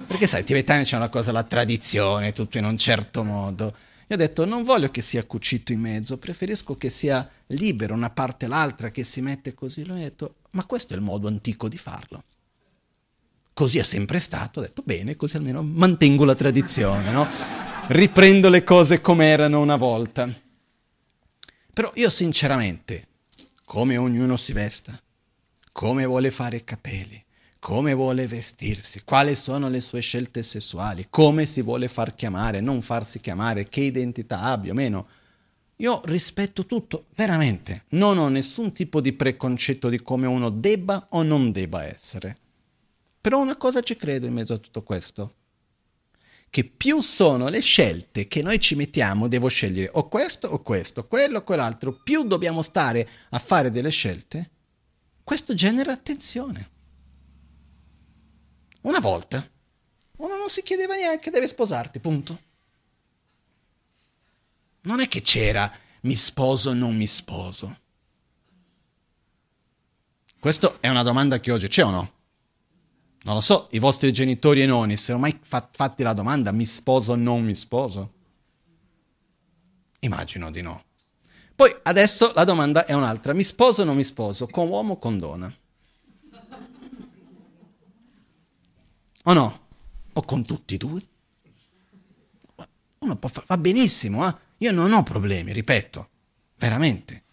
Perché sai, i tibetani c'è una cosa, la tradizione, tutto in un certo modo. Io ho detto, non voglio che sia cucito in mezzo, preferisco che sia libero una parte e l'altra, che si mette così. Lui detto, ma questo è il modo antico di farlo. Così è sempre stato, ho detto, bene, così almeno mantengo la tradizione, no? Riprendo le cose come erano una volta. Però io sinceramente, come ognuno si vesta, come vuole fare i capelli, come vuole vestirsi, quali sono le sue scelte sessuali, come si vuole far chiamare, non farsi chiamare, che identità abbia o meno. Io rispetto tutto, veramente. Non ho nessun tipo di preconcetto di come uno debba o non debba essere. Però una cosa ci credo in mezzo a tutto questo. Che più sono le scelte che noi ci mettiamo, devo scegliere o questo o questo, quello o quell'altro, più dobbiamo stare a fare delle scelte, questo genera attenzione. Una volta uno non si chiedeva neanche deve sposarti, punto. Non è che c'era mi sposo o non mi sposo. Questa è una domanda che oggi c'è o no? Non lo so, i vostri genitori e nonni, se non mai fat- fatti la domanda mi sposo o non mi sposo? Immagino di no. Poi adesso la domanda è un'altra, mi sposo o non mi sposo, con uomo o con donna? O no? O con tutti e due? Uno può fare, va benissimo, eh? io non ho problemi, ripeto, veramente.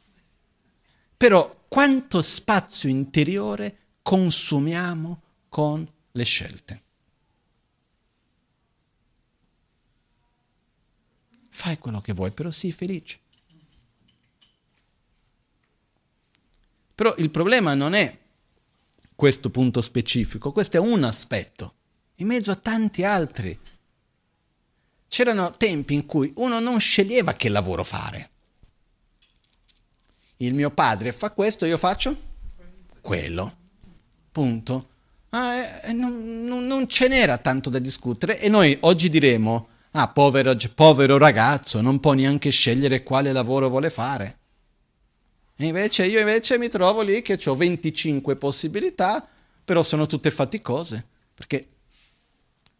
Però quanto spazio interiore consumiamo con le scelte? Fai quello che vuoi, però sii felice. Però il problema non è questo punto specifico, questo è un aspetto, in mezzo a tanti altri. C'erano tempi in cui uno non sceglieva che lavoro fare. Il mio padre fa questo, io faccio quello. Punto. Ah, eh, non, non, non, ce n'era tanto da discutere e noi oggi diremo, ah, povero, povero ragazzo, non può neanche scegliere quale lavoro vuole fare. E invece io invece mi trovo lì che ho 25 possibilità, però sono tutte faticose, perché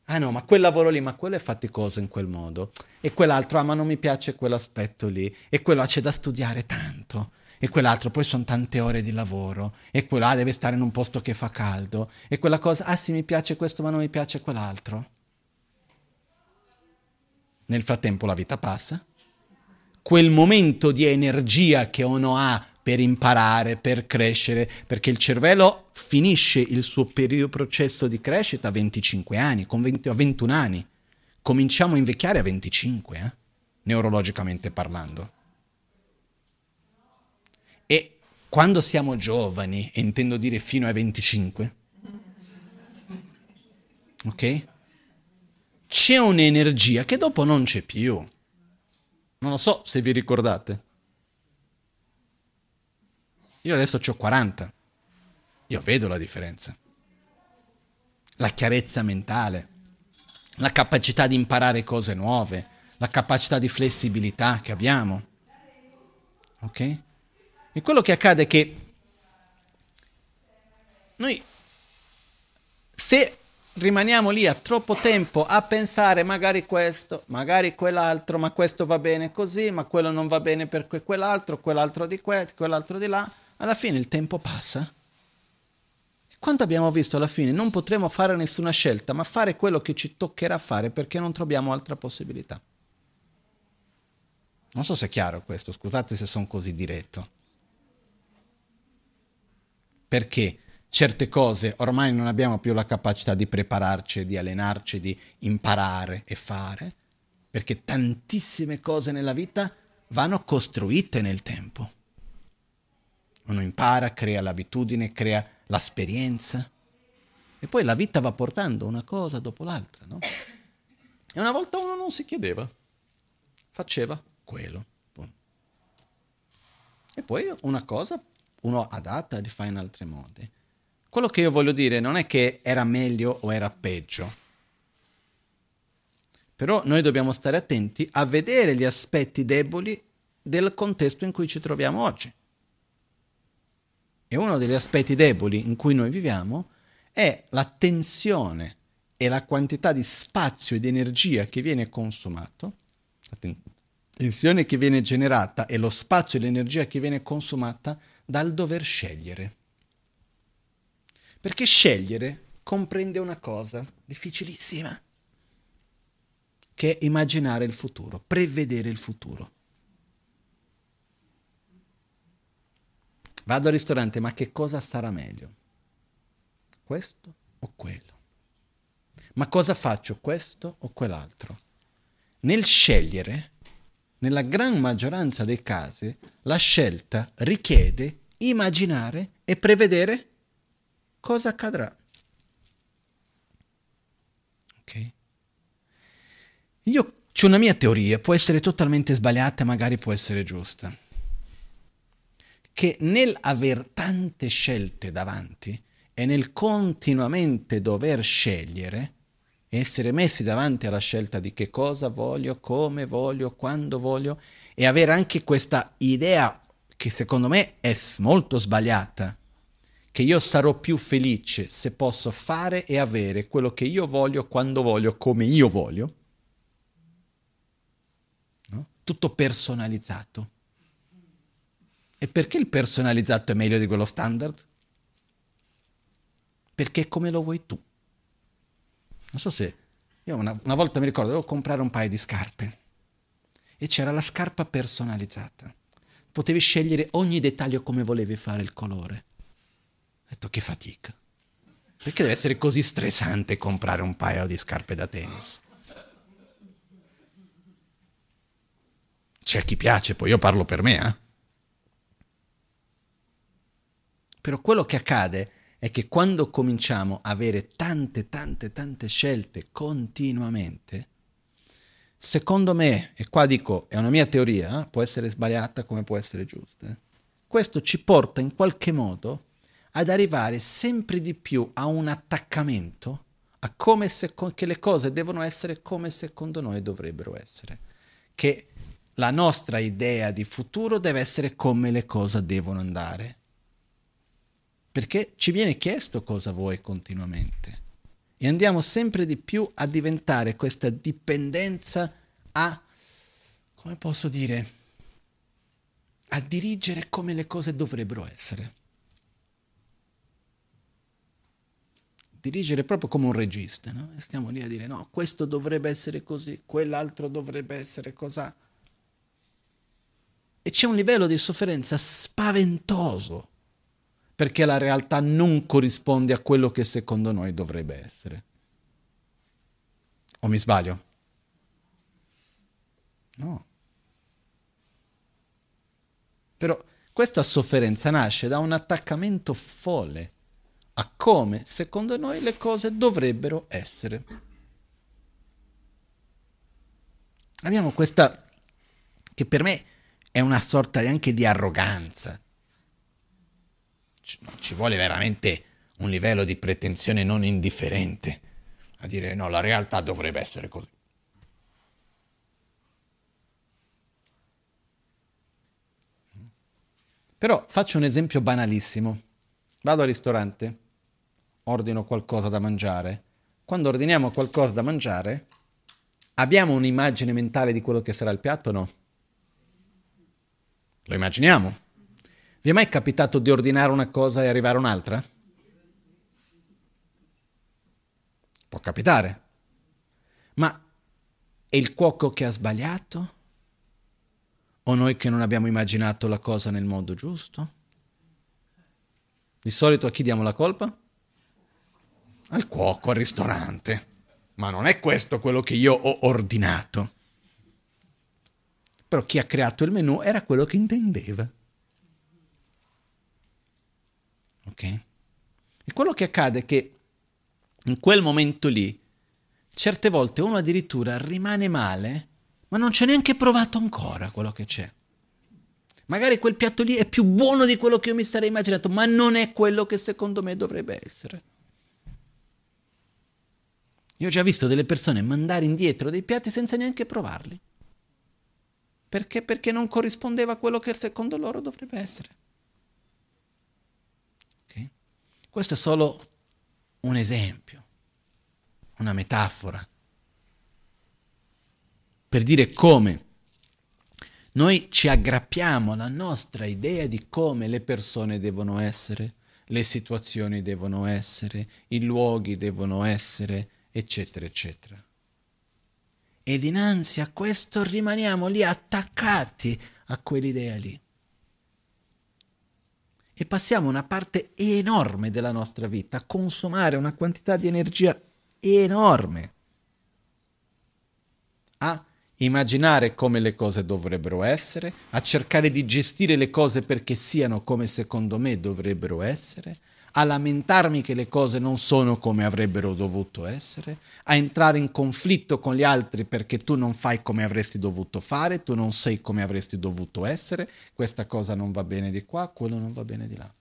ah no, ma quel lavoro lì, ma quello è faticoso in quel modo, e quell'altro, ah ma non mi piace quell'aspetto lì, e quello c'è da studiare tanto, e quell'altro poi sono tante ore di lavoro, e quello ah, deve stare in un posto che fa caldo, e quella cosa, ah sì mi piace questo ma non mi piace quell'altro. Nel frattempo la vita passa, quel momento di energia che uno ha per imparare, per crescere, perché il cervello finisce il suo periodo processo di crescita a 25 anni, con 20, a 21 anni. Cominciamo a invecchiare a 25, eh? neurologicamente parlando. E quando siamo giovani, intendo dire fino ai 25, ok? C'è un'energia che dopo non c'è più. Non lo so se vi ricordate. Io adesso ho 40. Io vedo la differenza. La chiarezza mentale, la capacità di imparare cose nuove, la capacità di flessibilità che abbiamo. Ok? E quello che accade è che noi, se rimaniamo lì a troppo tempo a pensare magari questo, magari quell'altro, ma questo va bene così, ma quello non va bene per quell'altro, quell'altro di qua, quell'altro di là, alla fine il tempo passa. E quanto abbiamo visto alla fine non potremo fare nessuna scelta, ma fare quello che ci toccherà fare perché non troviamo altra possibilità. Non so se è chiaro questo, scusate se sono così diretto. Perché? certe cose ormai non abbiamo più la capacità di prepararci, di allenarci, di imparare e fare, perché tantissime cose nella vita vanno costruite nel tempo. Uno impara, crea l'abitudine, crea l'esperienza e poi la vita va portando una cosa dopo l'altra, no? E una volta uno non si chiedeva, faceva quello. E poi una cosa uno adatta li fa in altri modi. Quello che io voglio dire non è che era meglio o era peggio. Però noi dobbiamo stare attenti a vedere gli aspetti deboli del contesto in cui ci troviamo oggi. E uno degli aspetti deboli in cui noi viviamo è la tensione e la quantità di spazio e di energia che viene consumato, la tensione che viene generata e lo spazio e l'energia che viene consumata dal dover scegliere. Perché scegliere comprende una cosa difficilissima, che è immaginare il futuro, prevedere il futuro. Vado al ristorante, ma che cosa sarà meglio? Questo o quello? Ma cosa faccio, questo o quell'altro? Nel scegliere, nella gran maggioranza dei casi, la scelta richiede immaginare e prevedere cosa accadrà. Ok? Io c'è una mia teoria, può essere totalmente sbagliata, magari può essere giusta che nel aver tante scelte davanti e nel continuamente dover scegliere, essere messi davanti alla scelta di che cosa voglio, come voglio, quando voglio, e avere anche questa idea che secondo me è molto sbagliata, che io sarò più felice se posso fare e avere quello che io voglio, quando voglio, come io voglio. No? Tutto personalizzato. E perché il personalizzato è meglio di quello standard? Perché è come lo vuoi tu. Non so se... Io una, una volta mi ricordo, dovevo comprare un paio di scarpe e c'era la scarpa personalizzata. Potevi scegliere ogni dettaglio come volevi fare il colore. Ho detto che fatica. Perché deve essere così stressante comprare un paio di scarpe da tennis? C'è chi piace, poi io parlo per me, eh? Però quello che accade è che quando cominciamo a avere tante, tante, tante scelte continuamente, secondo me, e qua dico, è una mia teoria, eh, può essere sbagliata come può essere giusta, eh, questo ci porta in qualche modo ad arrivare sempre di più a un attaccamento a come se, che le cose devono essere come secondo noi dovrebbero essere, che la nostra idea di futuro deve essere come le cose devono andare perché ci viene chiesto cosa vuoi continuamente. E andiamo sempre di più a diventare questa dipendenza a, come posso dire, a dirigere come le cose dovrebbero essere. Dirigere proprio come un regista, no? Stiamo lì a dire no, questo dovrebbe essere così, quell'altro dovrebbe essere così. E c'è un livello di sofferenza spaventoso perché la realtà non corrisponde a quello che secondo noi dovrebbe essere. O mi sbaglio? No. Però questa sofferenza nasce da un attaccamento folle a come, secondo noi, le cose dovrebbero essere. Abbiamo questa, che per me è una sorta anche di arroganza, ci vuole veramente un livello di pretensione non indifferente a dire no, la realtà dovrebbe essere così. Però faccio un esempio banalissimo. Vado al ristorante, ordino qualcosa da mangiare. Quando ordiniamo qualcosa da mangiare, abbiamo un'immagine mentale di quello che sarà il piatto o no? Lo immaginiamo. Vi è mai capitato di ordinare una cosa e arrivare un'altra? Può capitare. Ma è il cuoco che ha sbagliato? O noi che non abbiamo immaginato la cosa nel modo giusto? Di solito a chi diamo la colpa? Al cuoco, al ristorante. Ma non è questo quello che io ho ordinato. Però chi ha creato il menù era quello che intendeva. Ok? E quello che accade è che in quel momento lì, certe volte uno addirittura rimane male, ma non c'è neanche provato ancora quello che c'è. Magari quel piatto lì è più buono di quello che io mi sarei immaginato, ma non è quello che secondo me dovrebbe essere. Io ho già visto delle persone mandare indietro dei piatti senza neanche provarli. Perché? Perché non corrispondeva a quello che secondo loro dovrebbe essere. Okay? Questo è solo un esempio, una metafora, per dire come noi ci aggrappiamo alla nostra idea di come le persone devono essere, le situazioni devono essere, i luoghi devono essere, eccetera, eccetera. E dinanzi a questo rimaniamo lì attaccati a quell'idea lì. E passiamo una parte enorme della nostra vita a consumare una quantità di energia enorme. A immaginare come le cose dovrebbero essere, a cercare di gestire le cose perché siano come secondo me dovrebbero essere, a lamentarmi che le cose non sono come avrebbero dovuto essere, a entrare in conflitto con gli altri perché tu non fai come avresti dovuto fare, tu non sei come avresti dovuto essere, questa cosa non va bene di qua, quello non va bene di là.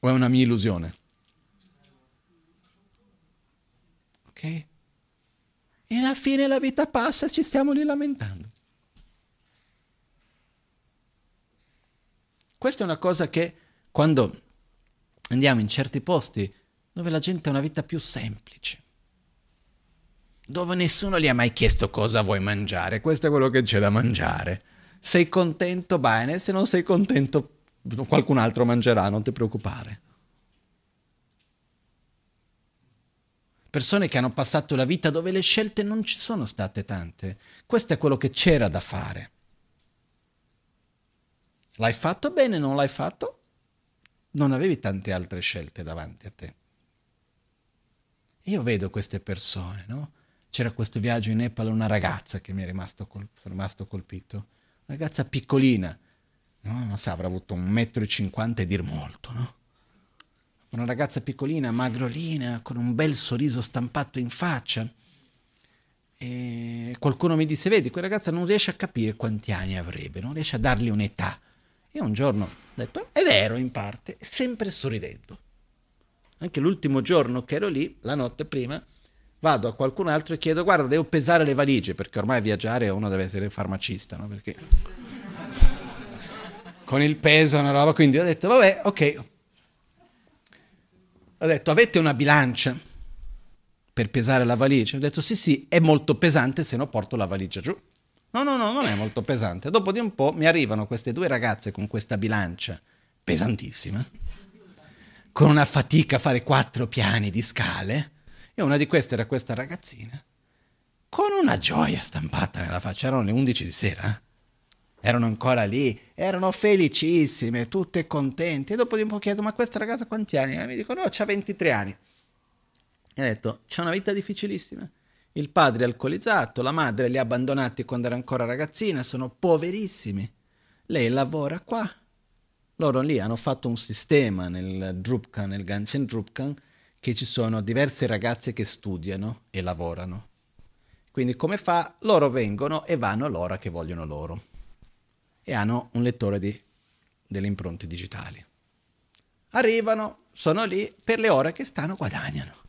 O è una mia illusione? Ok? E alla fine la vita passa e ci stiamo lì lamentando. Questa è una cosa che quando andiamo in certi posti dove la gente ha una vita più semplice, dove nessuno gli ha mai chiesto cosa vuoi mangiare, questo è quello che c'è da mangiare. Sei contento? Bene, se non sei contento qualcun altro mangerà, non ti preoccupare. persone che hanno passato la vita dove le scelte non ci sono state tante. Questo è quello che c'era da fare. L'hai fatto bene, non l'hai fatto? Non avevi tante altre scelte davanti a te. Io vedo queste persone, no? C'era questo viaggio in Nepal, una ragazza che mi è rimasto, col- rimasto colpito. Una ragazza piccolina, no? Non so, avrà avuto un metro e cinquanta e dir molto, no? una ragazza piccolina, magrolina, con un bel sorriso stampato in faccia. E qualcuno mi disse, vedi, quella ragazza non riesce a capire quanti anni avrebbe, non riesce a dargli un'età. E un giorno ho detto, è vero in parte, sempre sorridendo. Anche l'ultimo giorno che ero lì, la notte prima, vado a qualcun altro e chiedo, guarda, devo pesare le valigie, perché ormai viaggiare uno deve essere farmacista, no? Perché con il peso una roba, quindi ho detto, vabbè, ok, ha detto avete una bilancia per pesare la valigia? Ho detto sì sì, è molto pesante se no porto la valigia giù. No, no, no, non è molto pesante. Dopo di un po' mi arrivano queste due ragazze con questa bilancia pesantissima, con una fatica a fare quattro piani di scale, e una di queste era questa ragazzina, con una gioia stampata nella faccia. Erano le 11 di sera. Eh? erano ancora lì, erano felicissime, tutte contente. E dopo di un po' chiedo, ma questa ragazza quanti anni ha? Mi dicono, no, ha 23 anni. E ho detto, c'è una vita difficilissima. Il padre è alcolizzato, la madre li ha abbandonati quando era ancora ragazzina, sono poverissimi. Lei lavora qua. Loro lì hanno fatto un sistema nel Drupkan, nel Ganchen Drupkan, che ci sono diverse ragazze che studiano e lavorano. Quindi come fa? Loro vengono e vanno all'ora che vogliono loro e hanno un lettore di, delle impronte digitali. Arrivano, sono lì, per le ore che stanno guadagnano.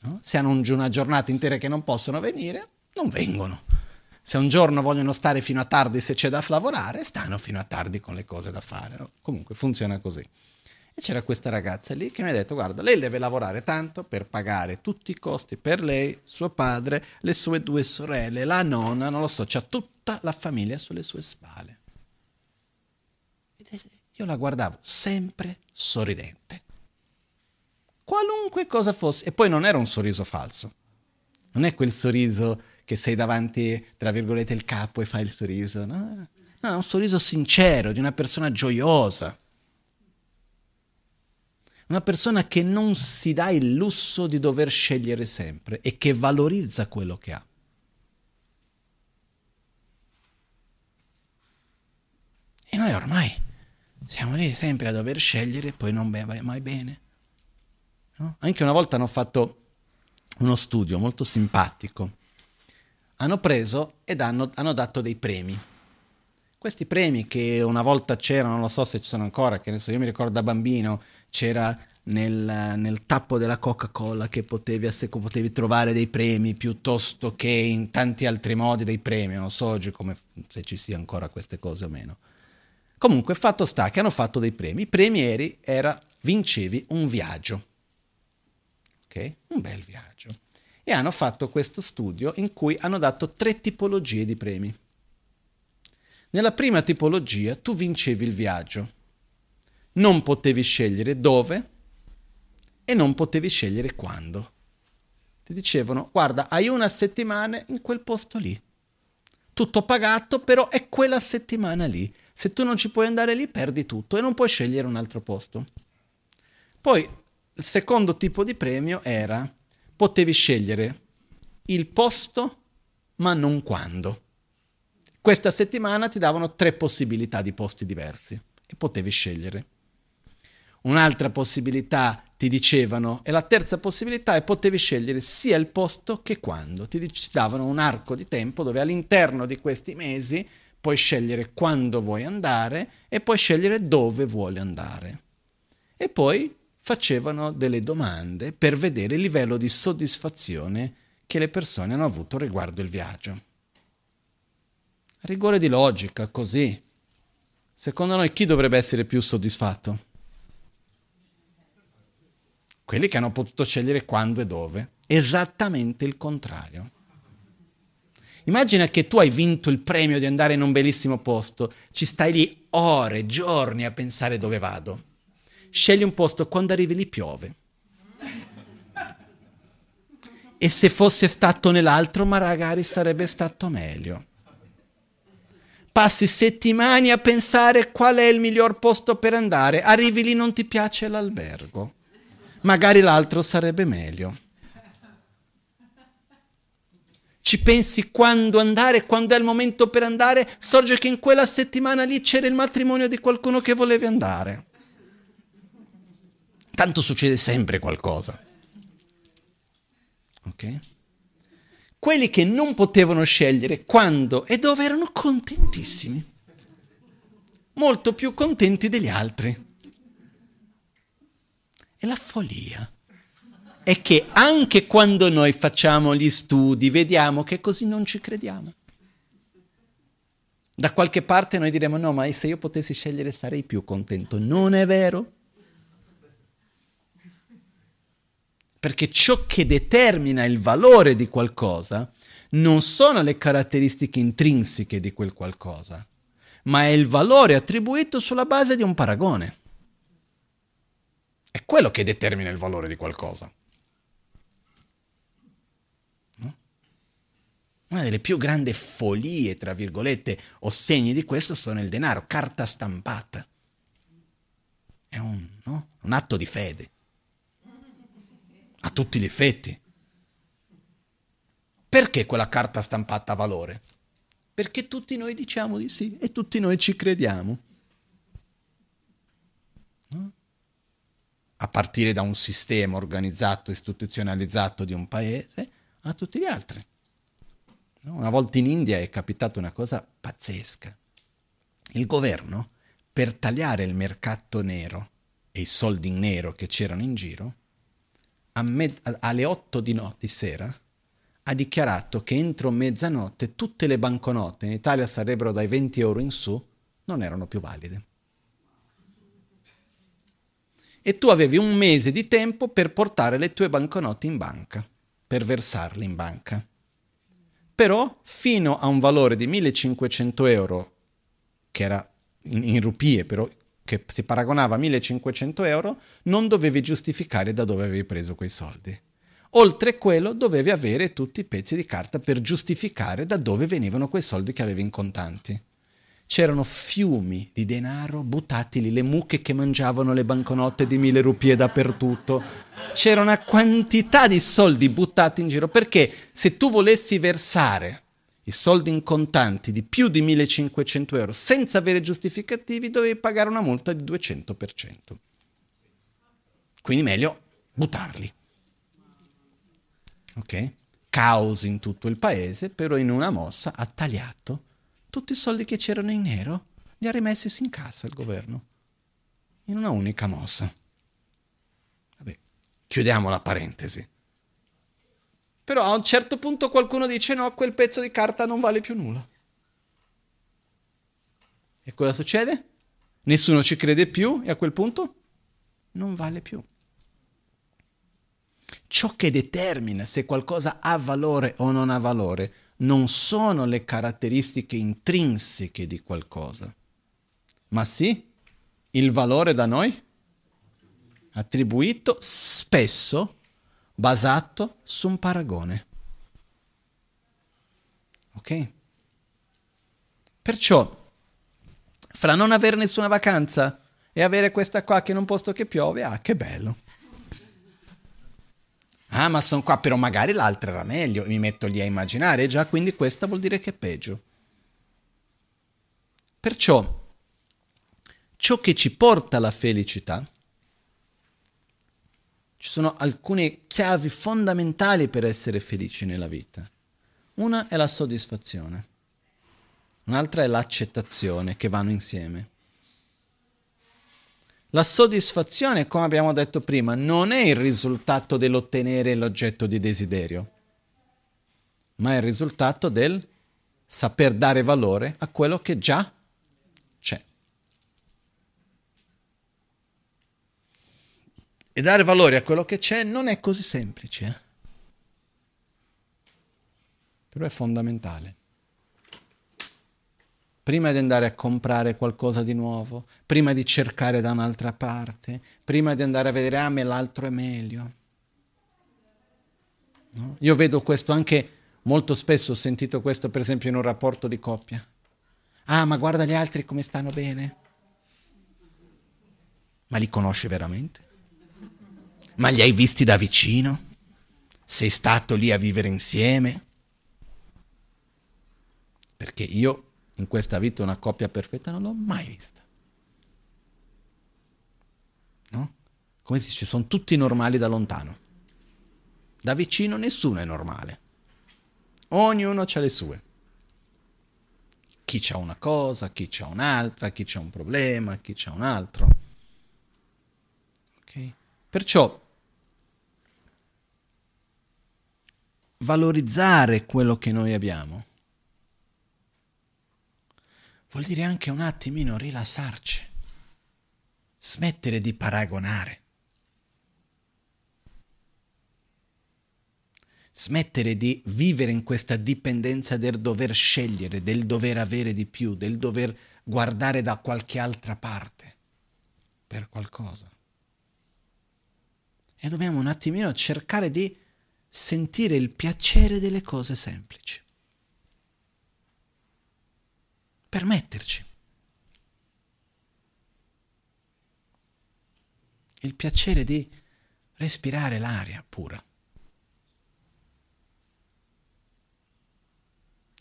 No? Se hanno una giornata intera che non possono venire, non vengono. Se un giorno vogliono stare fino a tardi se c'è da lavorare, stanno fino a tardi con le cose da fare. No? Comunque funziona così. E c'era questa ragazza lì che mi ha detto, guarda, lei deve lavorare tanto per pagare tutti i costi per lei, suo padre, le sue due sorelle, la nonna, non lo so, c'ha tutta la famiglia sulle sue spalle. Io la guardavo sempre sorridente. Qualunque cosa fosse. E poi non era un sorriso falso. Non è quel sorriso che sei davanti, tra virgolette, il capo e fai il sorriso. No, no è un sorriso sincero di una persona gioiosa. Una persona che non si dà il lusso di dover scegliere sempre e che valorizza quello che ha. E noi ormai siamo lì sempre a dover scegliere e poi non va mai bene. No? Anche una volta hanno fatto uno studio molto simpatico. Hanno preso ed hanno, hanno dato dei premi. Questi premi che una volta c'erano, non lo so se ci sono ancora, che adesso io mi ricordo da bambino, c'era nel, nel tappo della Coca-Cola che potevi, potevi, trovare dei premi piuttosto che in tanti altri modi dei premi, non so oggi come, se ci sia ancora queste cose o meno. Comunque, fatto sta che hanno fatto dei premi. I premi eri, era, vincevi un viaggio. Un bel viaggio. E hanno fatto questo studio in cui hanno dato tre tipologie di premi. Nella prima tipologia tu vincevi il viaggio. Non potevi scegliere dove, e non potevi scegliere quando. Ti dicevano, guarda, hai una settimana in quel posto lì. Tutto pagato, però è quella settimana lì. Se tu non ci puoi andare lì, perdi tutto e non puoi scegliere un altro posto. Poi, il secondo tipo di premio era, potevi scegliere il posto, ma non quando. Questa settimana ti davano tre possibilità di posti diversi e potevi scegliere. Un'altra possibilità ti dicevano e la terza possibilità è potevi scegliere sia il posto che quando. Ti davano un arco di tempo dove all'interno di questi mesi puoi scegliere quando vuoi andare e puoi scegliere dove vuoi andare. E poi facevano delle domande per vedere il livello di soddisfazione che le persone hanno avuto riguardo il viaggio. rigore di logica, così. Secondo noi chi dovrebbe essere più soddisfatto? quelli che hanno potuto scegliere quando e dove. Esattamente il contrario. Immagina che tu hai vinto il premio di andare in un bellissimo posto, ci stai lì ore, giorni a pensare dove vado. Scegli un posto, quando arrivi lì piove. E se fosse stato nell'altro, magari sarebbe stato meglio. Passi settimane a pensare qual è il miglior posto per andare, arrivi lì non ti piace l'albergo magari l'altro sarebbe meglio. Ci pensi quando andare, quando è il momento per andare, sorge che in quella settimana lì c'era il matrimonio di qualcuno che volevi andare. Tanto succede sempre qualcosa. Ok? Quelli che non potevano scegliere quando e dove erano contentissimi. Molto più contenti degli altri. E la follia è che anche quando noi facciamo gli studi vediamo che così non ci crediamo. Da qualche parte noi diremo no, ma se io potessi scegliere sarei più contento. Non è vero? Perché ciò che determina il valore di qualcosa non sono le caratteristiche intrinseche di quel qualcosa, ma è il valore attribuito sulla base di un paragone. È quello che determina il valore di qualcosa. Una delle più grandi follie, tra virgolette, o segni di questo sono il denaro, carta stampata. È un, no? un atto di fede. A tutti gli effetti. Perché quella carta stampata ha valore? Perché tutti noi diciamo di sì e tutti noi ci crediamo. No? a partire da un sistema organizzato, istituzionalizzato di un paese, a tutti gli altri. Una volta in India è capitata una cosa pazzesca. Il governo, per tagliare il mercato nero e i soldi in nero che c'erano in giro, me- alle 8 di, notte, di sera ha dichiarato che entro mezzanotte tutte le banconote, in Italia sarebbero dai 20 euro in su, non erano più valide e tu avevi un mese di tempo per portare le tue banconote in banca, per versarle in banca. Però fino a un valore di 1500 euro, che era in, in rupie, però che si paragonava a 1500 euro, non dovevi giustificare da dove avevi preso quei soldi. Oltre quello dovevi avere tutti i pezzi di carta per giustificare da dove venivano quei soldi che avevi in contanti c'erano fiumi di denaro buttati lì, le mucche che mangiavano le banconote di mille rupie dappertutto. C'era una quantità di soldi buttati in giro perché se tu volessi versare i soldi in contanti di più di 1500 euro senza avere giustificativi dovevi pagare una multa di 200%. Quindi meglio buttarli. Ok? Caos in tutto il paese, però in una mossa ha tagliato tutti i soldi che c'erano in nero li ha rimessi in cassa il governo, in una unica mossa. Vabbè, chiudiamo la parentesi. Però a un certo punto qualcuno dice no, quel pezzo di carta non vale più nulla. E cosa succede? Nessuno ci crede più e a quel punto non vale più. Ciò che determina se qualcosa ha valore o non ha valore non sono le caratteristiche intrinseche di qualcosa, ma sì il valore da noi attribuito spesso basato su un paragone. Ok? Perciò, fra non avere nessuna vacanza e avere questa qua che in un posto che piove, ah, che bello. Ah, ma sono qua, però magari l'altra era meglio, mi metto lì a immaginare, già quindi questa vuol dire che è peggio. Perciò, ciò che ci porta alla felicità, ci sono alcune chiavi fondamentali per essere felici nella vita. Una è la soddisfazione, un'altra è l'accettazione che vanno insieme. La soddisfazione, come abbiamo detto prima, non è il risultato dell'ottenere l'oggetto di desiderio, ma è il risultato del saper dare valore a quello che già c'è. E dare valore a quello che c'è non è così semplice, eh? però è fondamentale prima di andare a comprare qualcosa di nuovo, prima di cercare da un'altra parte, prima di andare a vedere, ah, me l'altro è meglio. No? Io vedo questo anche molto spesso, ho sentito questo per esempio in un rapporto di coppia. Ah, ma guarda gli altri come stanno bene. Ma li conosci veramente? Ma li hai visti da vicino? Sei stato lì a vivere insieme? Perché io in questa vita una coppia perfetta non l'ho mai vista. No? Come si dice, sono tutti normali da lontano. Da vicino nessuno è normale. Ognuno ha le sue. Chi c'ha una cosa, chi c'ha un'altra, chi c'ha un problema, chi c'ha un altro. Okay? Perciò valorizzare quello che noi abbiamo vuol dire anche un attimino rilassarci, smettere di paragonare, smettere di vivere in questa dipendenza del dover scegliere, del dover avere di più, del dover guardare da qualche altra parte per qualcosa. E dobbiamo un attimino cercare di sentire il piacere delle cose semplici. permetterci. Il piacere di respirare l'aria pura.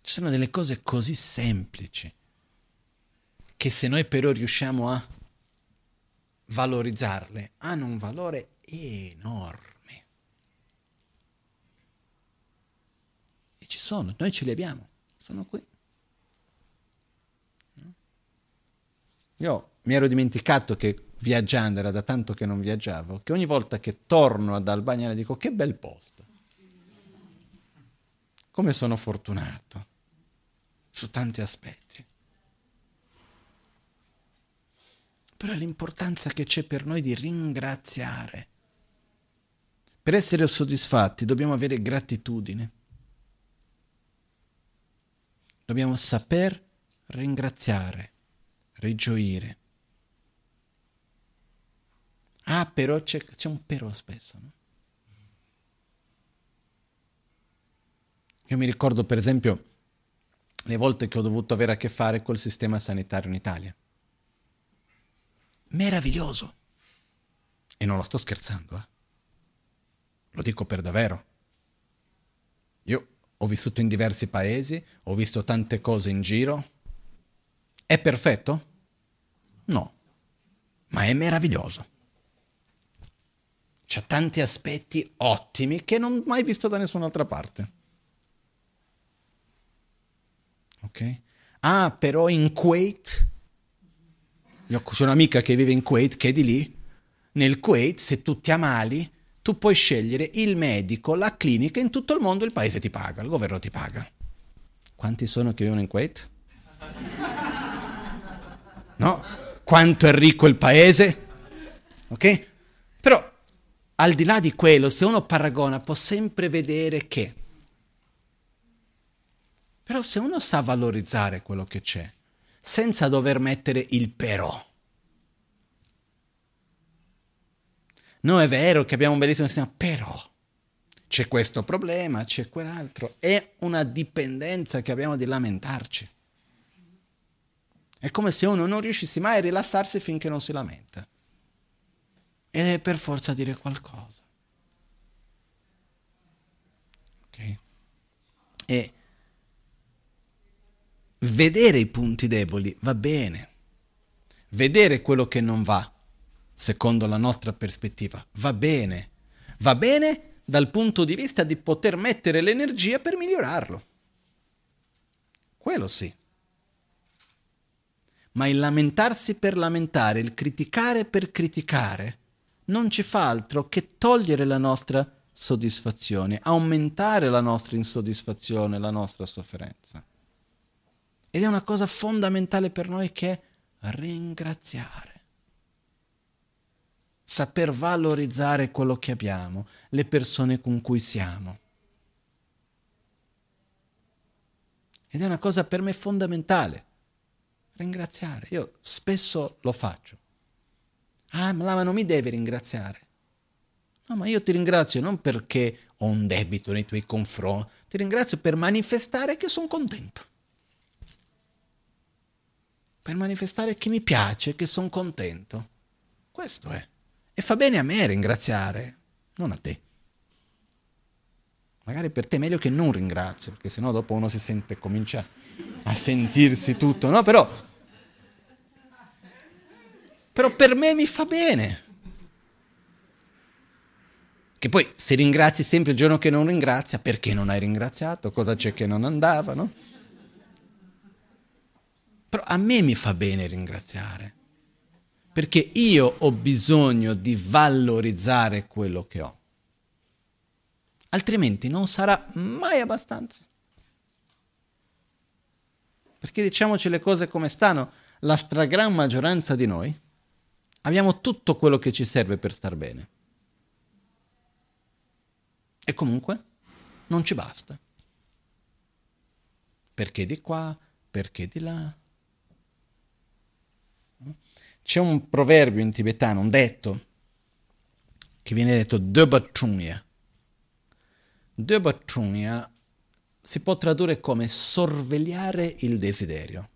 Ci sono delle cose così semplici che se noi però riusciamo a valorizzarle hanno un valore enorme. E ci sono, noi ce li abbiamo, sono qui. Io mi ero dimenticato che viaggiando, era da tanto che non viaggiavo, che ogni volta che torno ad Albania dico che bel posto. Come sono fortunato su tanti aspetti. Però l'importanza che c'è per noi di ringraziare. Per essere soddisfatti dobbiamo avere gratitudine. Dobbiamo saper ringraziare rigioire. Ah, però c'è, c'è un però spesso. No? Io mi ricordo per esempio le volte che ho dovuto avere a che fare col sistema sanitario in Italia. Meraviglioso. E non lo sto scherzando, eh. Lo dico per davvero. Io ho vissuto in diversi paesi, ho visto tante cose in giro. È perfetto? No, ma è meraviglioso. C'ha tanti aspetti ottimi che non ho mai visto da nessun'altra parte. Ok? Ah, però in Kuwait, ho un'amica che vive in Kuwait, che è di lì, nel Kuwait se tu ti ammali, tu puoi scegliere il medico, la clinica, in tutto il mondo il paese ti paga, il governo ti paga. Quanti sono che vivono in Kuwait? No? Quanto è ricco il paese? Ok? Però al di là di quello, se uno paragona può sempre vedere che. Però se uno sa valorizzare quello che c'è, senza dover mettere il però. No, è vero che abbiamo un bellissimo sistema, però c'è questo problema, c'è quell'altro. È una dipendenza che abbiamo di lamentarci. È come se uno non riuscisse mai a rilassarsi finché non si lamenta e deve per forza dire qualcosa. Ok? E vedere i punti deboli va bene, vedere quello che non va, secondo la nostra prospettiva, va bene, va bene dal punto di vista di poter mettere l'energia per migliorarlo. Quello sì. Ma il lamentarsi per lamentare, il criticare per criticare, non ci fa altro che togliere la nostra soddisfazione, aumentare la nostra insoddisfazione, la nostra sofferenza. Ed è una cosa fondamentale per noi che è ringraziare. Saper valorizzare quello che abbiamo, le persone con cui siamo. Ed è una cosa per me fondamentale. Ringraziare. Io spesso lo faccio. Ah, ma non mi devi ringraziare. No, ma io ti ringrazio non perché ho un debito nei tuoi confronti, ti ringrazio per manifestare che sono contento. Per manifestare che mi piace, che sono contento. Questo è. E fa bene a me ringraziare, non a te. Magari per te è meglio che non ringrazio, perché sennò dopo uno si sente, comincia a sentirsi tutto, no? Però però per me mi fa bene. Che poi se ringrazi sempre il giorno che non ringrazia, perché non hai ringraziato? Cosa c'è che non andava, no? Però a me mi fa bene ringraziare, perché io ho bisogno di valorizzare quello che ho. Altrimenti non sarà mai abbastanza. Perché diciamoci le cose come stanno, la stragrande maggioranza di noi Abbiamo tutto quello che ci serve per star bene. E comunque non ci basta. Perché di qua, perché di là. C'è un proverbio in tibetano, un detto, che viene detto Döbatrunya. Döbatrunya si può tradurre come sorvegliare il desiderio.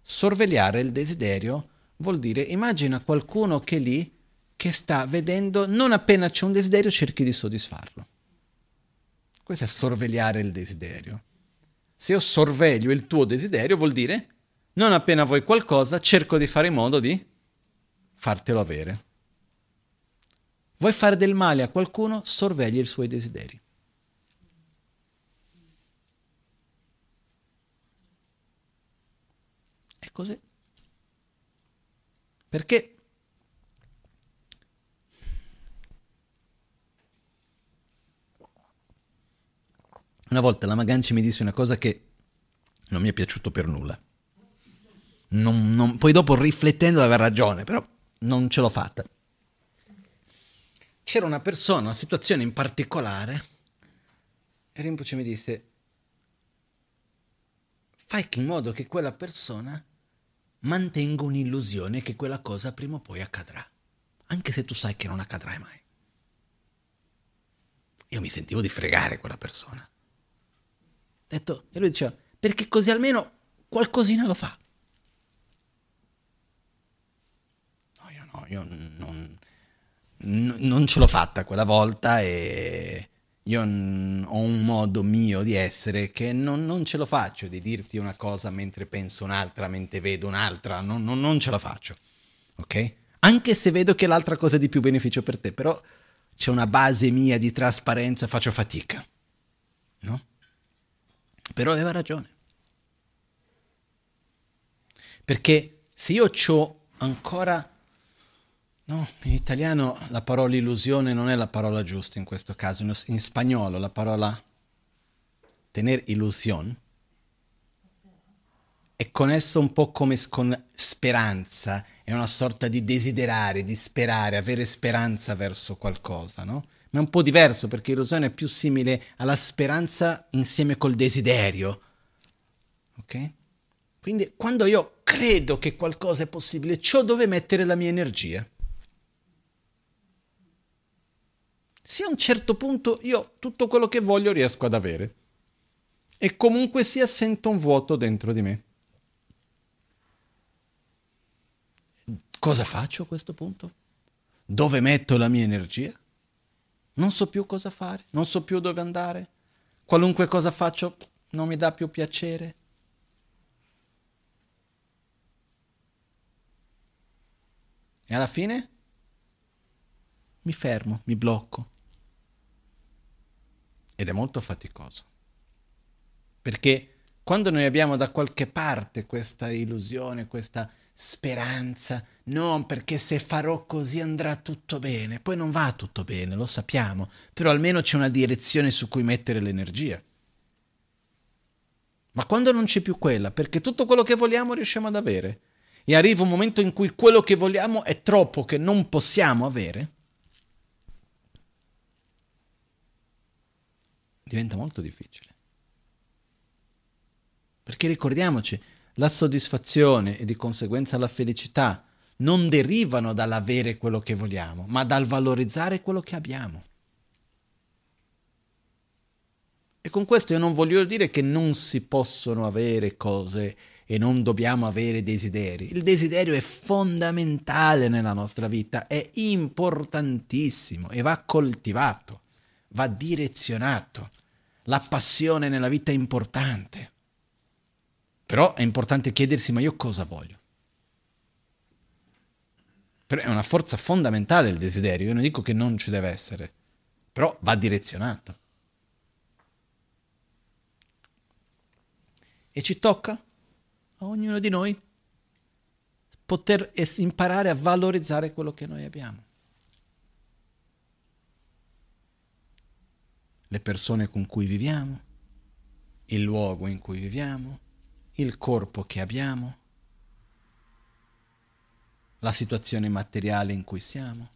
Sorvegliare il desiderio vuol dire immagina qualcuno che lì che sta vedendo non appena c'è un desiderio cerchi di soddisfarlo. Questo è sorvegliare il desiderio. Se io sorveglio il tuo desiderio vuol dire non appena vuoi qualcosa cerco di fare in modo di fartelo avere. Vuoi fare del male a qualcuno, sorvegli i suoi desideri. È così. Perché una volta la Maganci mi disse una cosa che non mi è piaciuto per nulla. Non, non, poi dopo riflettendo aveva ragione, però non ce l'ho fatta. C'era una persona, una situazione in particolare, e Rinpoche mi disse, fai in modo che quella persona mantengo un'illusione che quella cosa prima o poi accadrà, anche se tu sai che non accadrà mai. Io mi sentivo di fregare quella persona. Detto, e lui diceva, perché così almeno qualcosina lo fa. Io non, non ce l'ho fatta quella volta e io ho un modo mio di essere che non, non, ce lo faccio di dirti una cosa mentre penso un'altra, mentre vedo un'altra, non, non, non ce la faccio. Ok? Anche se vedo che l'altra cosa è di più beneficio per te, però c'è una base mia di trasparenza, faccio fatica. No? Però aveva ragione. Perché se io ho ancora... No, in italiano la parola illusione non è la parola giusta in questo caso, in spagnolo la parola tener illusione è connesso un po' come con speranza, è una sorta di desiderare, di sperare, avere speranza verso qualcosa, no? Ma è un po' diverso perché illusione è più simile alla speranza insieme col desiderio. Ok? Quindi quando io credo che qualcosa è possibile, ciò dove mettere la mia energia. Se a un certo punto io tutto quello che voglio riesco ad avere e comunque sia sento un vuoto dentro di me. Cosa faccio a questo punto? Dove metto la mia energia? Non so più cosa fare, non so più dove andare. Qualunque cosa faccio non mi dà più piacere. E alla fine mi fermo, mi blocco. Ed è molto faticoso. Perché quando noi abbiamo da qualche parte questa illusione, questa speranza, non perché se farò così andrà tutto bene, poi non va tutto bene, lo sappiamo, però almeno c'è una direzione su cui mettere l'energia. Ma quando non c'è più quella, perché tutto quello che vogliamo riusciamo ad avere, e arriva un momento in cui quello che vogliamo è troppo che non possiamo avere, diventa molto difficile. Perché ricordiamoci, la soddisfazione e di conseguenza la felicità non derivano dall'avere quello che vogliamo, ma dal valorizzare quello che abbiamo. E con questo io non voglio dire che non si possono avere cose e non dobbiamo avere desideri. Il desiderio è fondamentale nella nostra vita, è importantissimo e va coltivato, va direzionato. La passione nella vita è importante. Però è importante chiedersi, ma io cosa voglio? Però è una forza fondamentale il desiderio, io non dico che non ci deve essere, però va direzionato. E ci tocca a ognuno di noi poter imparare a valorizzare quello che noi abbiamo. Le persone con cui viviamo, il luogo in cui viviamo, il corpo che abbiamo, la situazione materiale in cui siamo.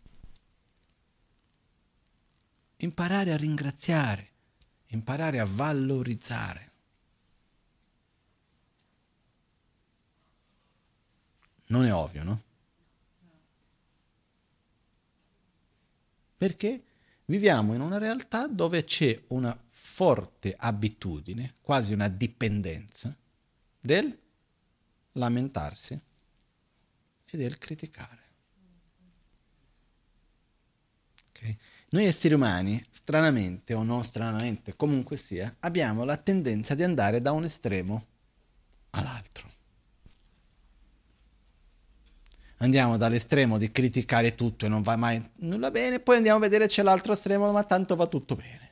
Imparare a ringraziare, imparare a valorizzare. Non è ovvio, no? Perché viviamo in una realtà dove c'è una forte abitudine, quasi una dipendenza, del lamentarsi e del criticare. Okay? Noi esseri umani, stranamente o non stranamente, comunque sia, abbiamo la tendenza di andare da un estremo all'altro. Andiamo dall'estremo di criticare tutto e non va mai nulla bene, poi andiamo a vedere c'è l'altro estremo, ma tanto va tutto bene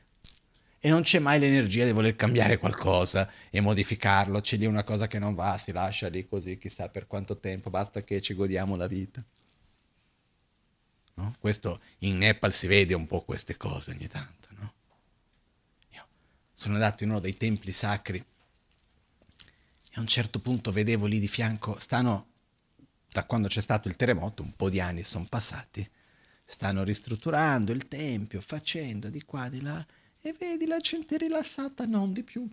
e non c'è mai l'energia di voler cambiare qualcosa e modificarlo, c'è lì una cosa che non va, si lascia lì così chissà per quanto tempo, basta che ci godiamo la vita. No? Questo in Nepal si vede un po' queste cose ogni tanto. No? Io sono andato in uno dei templi sacri e a un certo punto vedevo lì di fianco, stanno, da quando c'è stato il terremoto, un po' di anni sono passati, stanno ristrutturando il tempio, facendo di qua, di là, e vedi la gente rilassata, non di più.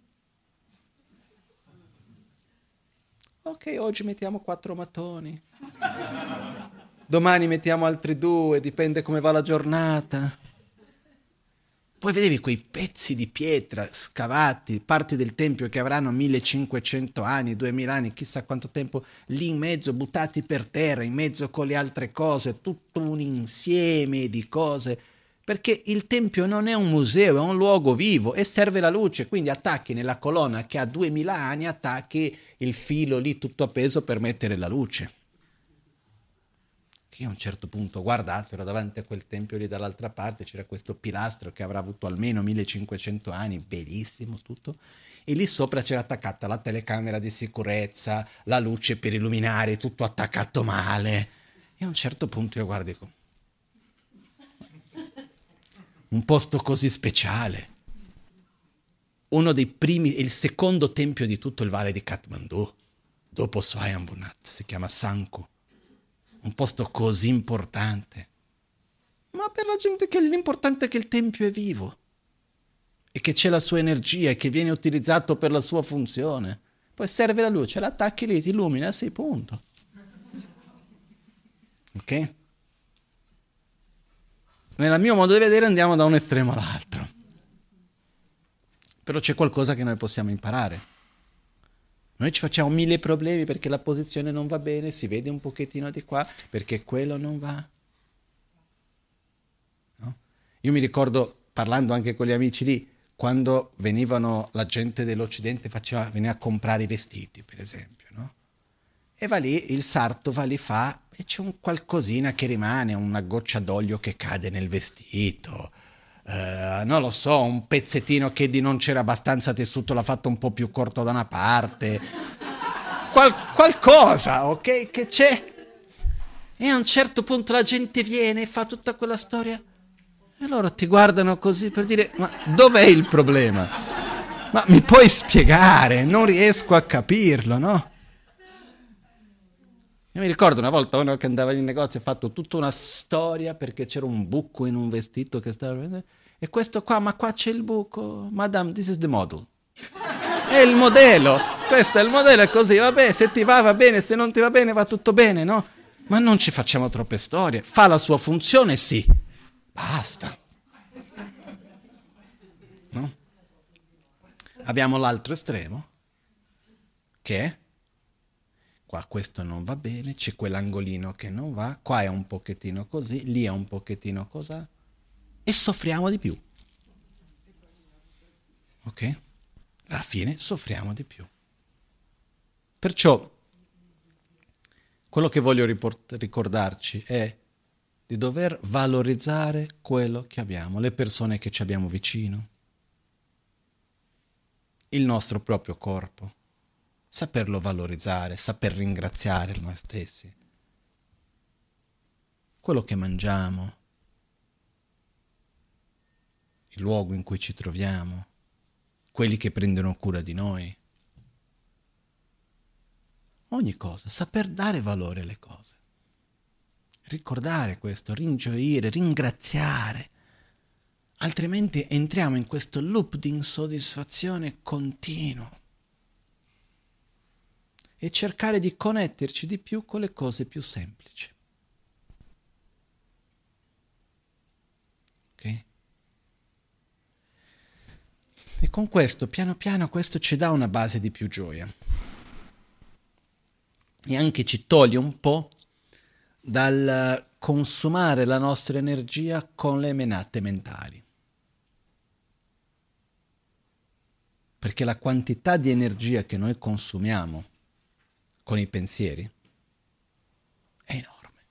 Ok, oggi mettiamo quattro mattoni. Domani mettiamo altri due, dipende come va la giornata. Poi vedevi quei pezzi di pietra scavati, parti del tempio che avranno 1500 anni, 2000 anni, chissà quanto tempo, lì in mezzo, buttati per terra, in mezzo con le altre cose, tutto un insieme di cose perché il tempio non è un museo, è un luogo vivo e serve la luce, quindi attacchi nella colonna che ha 2000 anni, attacchi il filo lì tutto appeso per mettere la luce. Che a un certo punto ho guardato, ero davanti a quel tempio lì dall'altra parte, c'era questo pilastro che avrà avuto almeno 1500 anni, bellissimo tutto, e lì sopra c'era attaccata la telecamera di sicurezza, la luce per illuminare, tutto attaccato male. E a un certo punto io guardo e dico, un posto così speciale. Uno dei primi, il secondo tempio di tutto il valle di Kathmandu, dopo Swayambunat, si chiama Sanku. Un posto così importante. Ma per la gente che l'importante è che il tempio è vivo e che c'è la sua energia e che viene utilizzato per la sua funzione. Poi serve la luce, l'attacchi lì, ti illumina, sì, punto. Ok? Nel mio modo di vedere andiamo da un estremo all'altro. Però c'è qualcosa che noi possiamo imparare. Noi ci facciamo mille problemi perché la posizione non va bene, si vede un pochettino di qua, perché quello non va. No? Io mi ricordo, parlando anche con gli amici lì, quando venivano la gente dell'Occidente, faceva, veniva a comprare i vestiti, per esempio, no? E va lì, il sarto va lì, fa, e c'è un qualcosina che rimane, una goccia d'olio che cade nel vestito, uh, non lo so, un pezzettino che di non c'era abbastanza tessuto l'ha fatto un po' più corto da una parte, Qual- qualcosa, ok, che c'è. E a un certo punto la gente viene e fa tutta quella storia, e loro ti guardano così per dire, ma dov'è il problema? Ma mi puoi spiegare? Non riesco a capirlo, no? Io mi ricordo una volta uno che andava in negozio e ha fatto tutta una storia perché c'era un buco in un vestito che stava. E questo qua, ma qua c'è il buco. Madame, this is the model. (laughs) È il modello. Questo è il modello, è così. Vabbè, se ti va va bene, se non ti va bene va tutto bene, no? Ma non ci facciamo troppe storie. Fa la sua funzione, sì. Basta. No? Abbiamo l'altro estremo, che è qua questo non va bene, c'è quell'angolino che non va, qua è un pochettino così, lì è un pochettino così, e soffriamo di più. Ok? Alla fine soffriamo di più. Perciò quello che voglio riport- ricordarci è di dover valorizzare quello che abbiamo, le persone che ci abbiamo vicino, il nostro proprio corpo saperlo valorizzare, saper ringraziare noi stessi. Quello che mangiamo, il luogo in cui ci troviamo, quelli che prendono cura di noi. Ogni cosa, saper dare valore alle cose. Ricordare questo, ringioire, ringraziare. Altrimenti entriamo in questo loop di insoddisfazione continuo e cercare di connetterci di più con le cose più semplici. Ok? E con questo, piano piano, questo ci dà una base di più gioia. E anche ci toglie un po' dal consumare la nostra energia con le menate mentali. Perché la quantità di energia che noi consumiamo con i pensieri è enorme.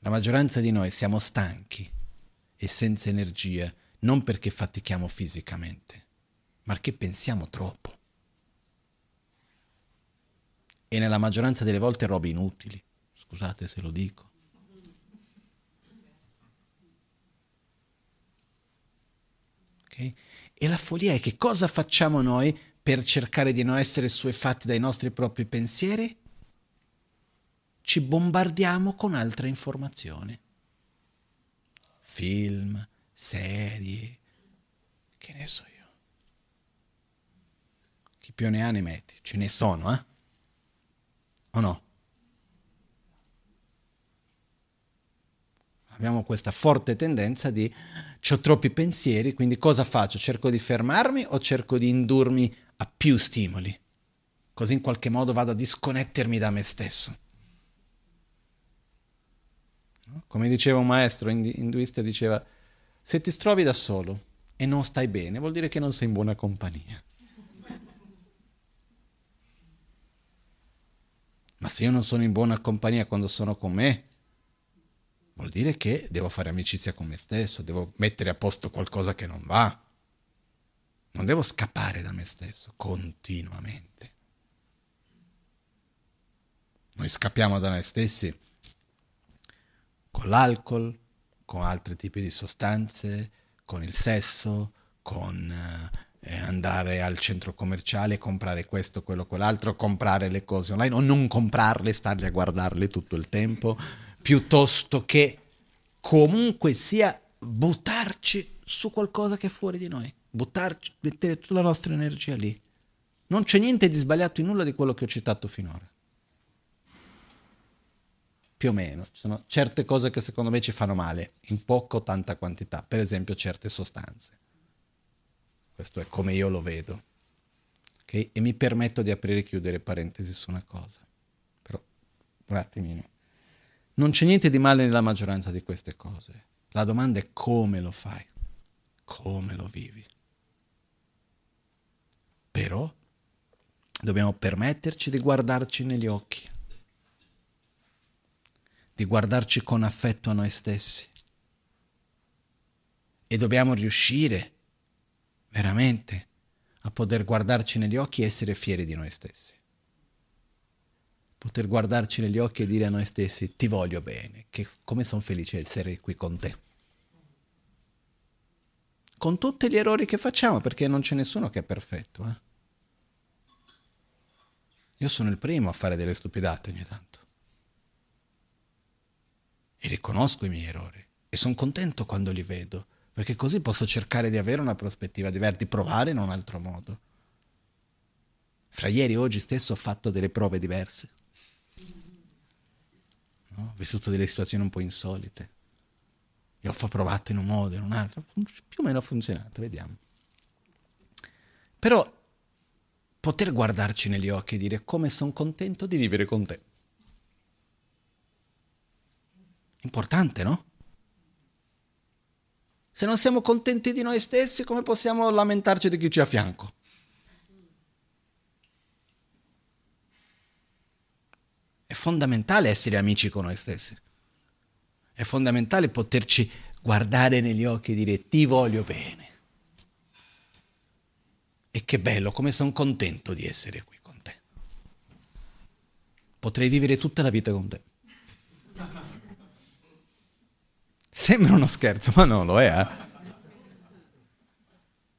La maggioranza di noi siamo stanchi e senza energia non perché fatichiamo fisicamente, ma perché pensiamo troppo. E nella maggioranza delle volte robe inutili. Scusate se lo dico. Okay? E la follia è che cosa facciamo noi per cercare di non essere suefatti dai nostri propri pensieri, ci bombardiamo con altre informazioni. Film, serie, che ne so io. Chi più ne ha ne metti, ce ne sono, eh? O no? Abbiamo questa forte tendenza di ho troppi pensieri, quindi cosa faccio? Cerco di fermarmi o cerco di indurmi a più stimoli. Così in qualche modo vado a disconnettermi da me stesso. Come diceva un maestro induista, diceva, se ti trovi da solo e non stai bene, vuol dire che non sei in buona compagnia. Ma se io non sono in buona compagnia quando sono con me, vuol dire che devo fare amicizia con me stesso, devo mettere a posto qualcosa che non va. Non devo scappare da me stesso continuamente. Noi scappiamo da noi stessi con l'alcol, con altri tipi di sostanze, con il sesso, con eh, andare al centro commerciale, comprare questo, quello, quell'altro, comprare le cose online o non comprarle, starle a guardarle tutto il tempo, piuttosto che comunque sia buttarci su qualcosa che è fuori di noi, buttarci, mettere tutta la nostra energia lì. Non c'è niente di sbagliato in nulla di quello che ho citato finora. Più o meno, ci sono certe cose che secondo me ci fanno male, in poca o tanta quantità, per esempio certe sostanze. Questo è come io lo vedo. Okay? E mi permetto di aprire e chiudere parentesi su una cosa. Però, un attimino. Non c'è niente di male nella maggioranza di queste cose. La domanda è come lo fai, come lo vivi. Però dobbiamo permetterci di guardarci negli occhi, di guardarci con affetto a noi stessi. E dobbiamo riuscire veramente a poter guardarci negli occhi e essere fieri di noi stessi. Poter guardarci negli occhi e dire a noi stessi ti voglio bene, che come sono felice di essere qui con te. Con tutti gli errori che facciamo, perché non c'è nessuno che è perfetto. Eh? Io sono il primo a fare delle stupidate ogni tanto. E riconosco i miei errori. E sono contento quando li vedo perché così posso cercare di avere una prospettiva diversa, di provare in un altro modo. Fra ieri e oggi stesso ho fatto delle prove diverse. No? Ho vissuto delle situazioni un po' insolite. E ho provato in un modo, in un altro. Più o meno ha funzionato, vediamo. Però poter guardarci negli occhi e dire come sono contento di vivere con te. Importante, no? Se non siamo contenti di noi stessi, come possiamo lamentarci di chi ci ha a fianco? È fondamentale essere amici con noi stessi. È fondamentale poterci guardare negli occhi e dire ti voglio bene. E che bello, come sono contento di essere qui con te. Potrei vivere tutta la vita con te. Sembra uno scherzo, ma non lo è. Eh?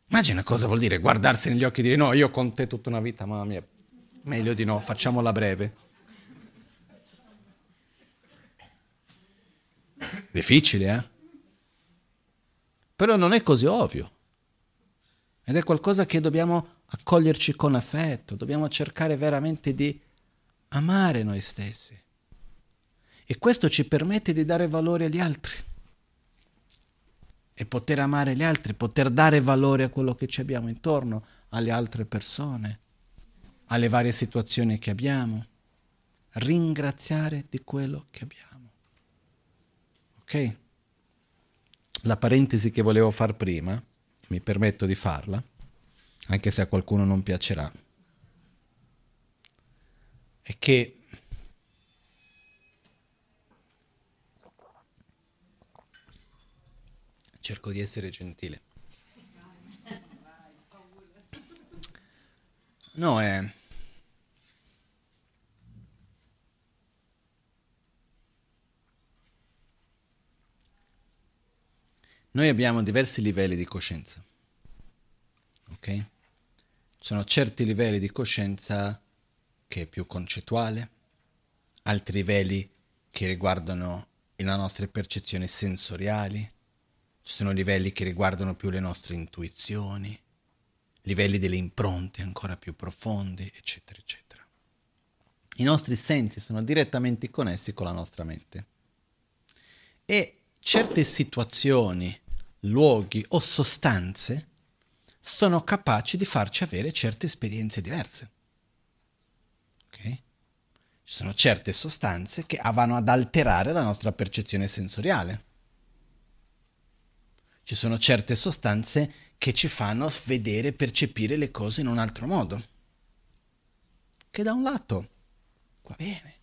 Immagina cosa vuol dire guardarsi negli occhi e dire no, io con te tutta una vita, mamma mia, meglio di no, facciamola breve. Difficile, eh? Però non è così ovvio. Ed è qualcosa che dobbiamo accoglierci con affetto, dobbiamo cercare veramente di amare noi stessi. E questo ci permette di dare valore agli altri e poter amare gli altri, poter dare valore a quello che ci abbiamo intorno, alle altre persone, alle varie situazioni che abbiamo, ringraziare di quello che abbiamo. Ok? La parentesi che volevo far prima, mi permetto di farla, anche se a qualcuno non piacerà, è che Cerco di essere gentile. No, è... Noi abbiamo diversi livelli di coscienza. Ok? Ci sono certi livelli di coscienza che è più concettuale, altri livelli che riguardano le nostre percezioni sensoriali, ci sono livelli che riguardano più le nostre intuizioni, livelli delle impronte ancora più profondi, eccetera, eccetera. I nostri sensi sono direttamente connessi con la nostra mente. E certe situazioni, luoghi o sostanze sono capaci di farci avere certe esperienze diverse. Okay? Ci sono certe sostanze che vanno ad alterare la nostra percezione sensoriale ci sono certe sostanze che ci fanno vedere e percepire le cose in un altro modo. Che da un lato va bene.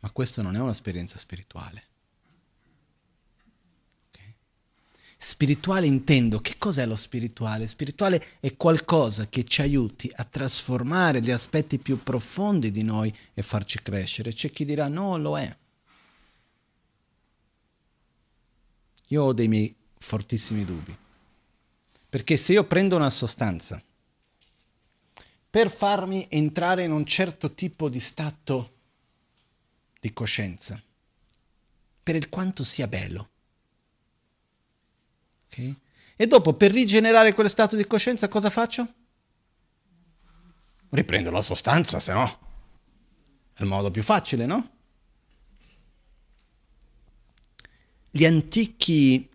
Ma questo non è un'esperienza spirituale. Okay? Spirituale intendo, che cos'è lo spirituale? Spirituale è qualcosa che ci aiuti a trasformare gli aspetti più profondi di noi e farci crescere. C'è chi dirà no, lo è. Io ho dei miei fortissimi dubbi. Perché se io prendo una sostanza per farmi entrare in un certo tipo di stato di coscienza, per il quanto sia bello, okay? e dopo per rigenerare quello stato di coscienza cosa faccio? Riprendo la sostanza, se no è il modo più facile, no? Gli antichi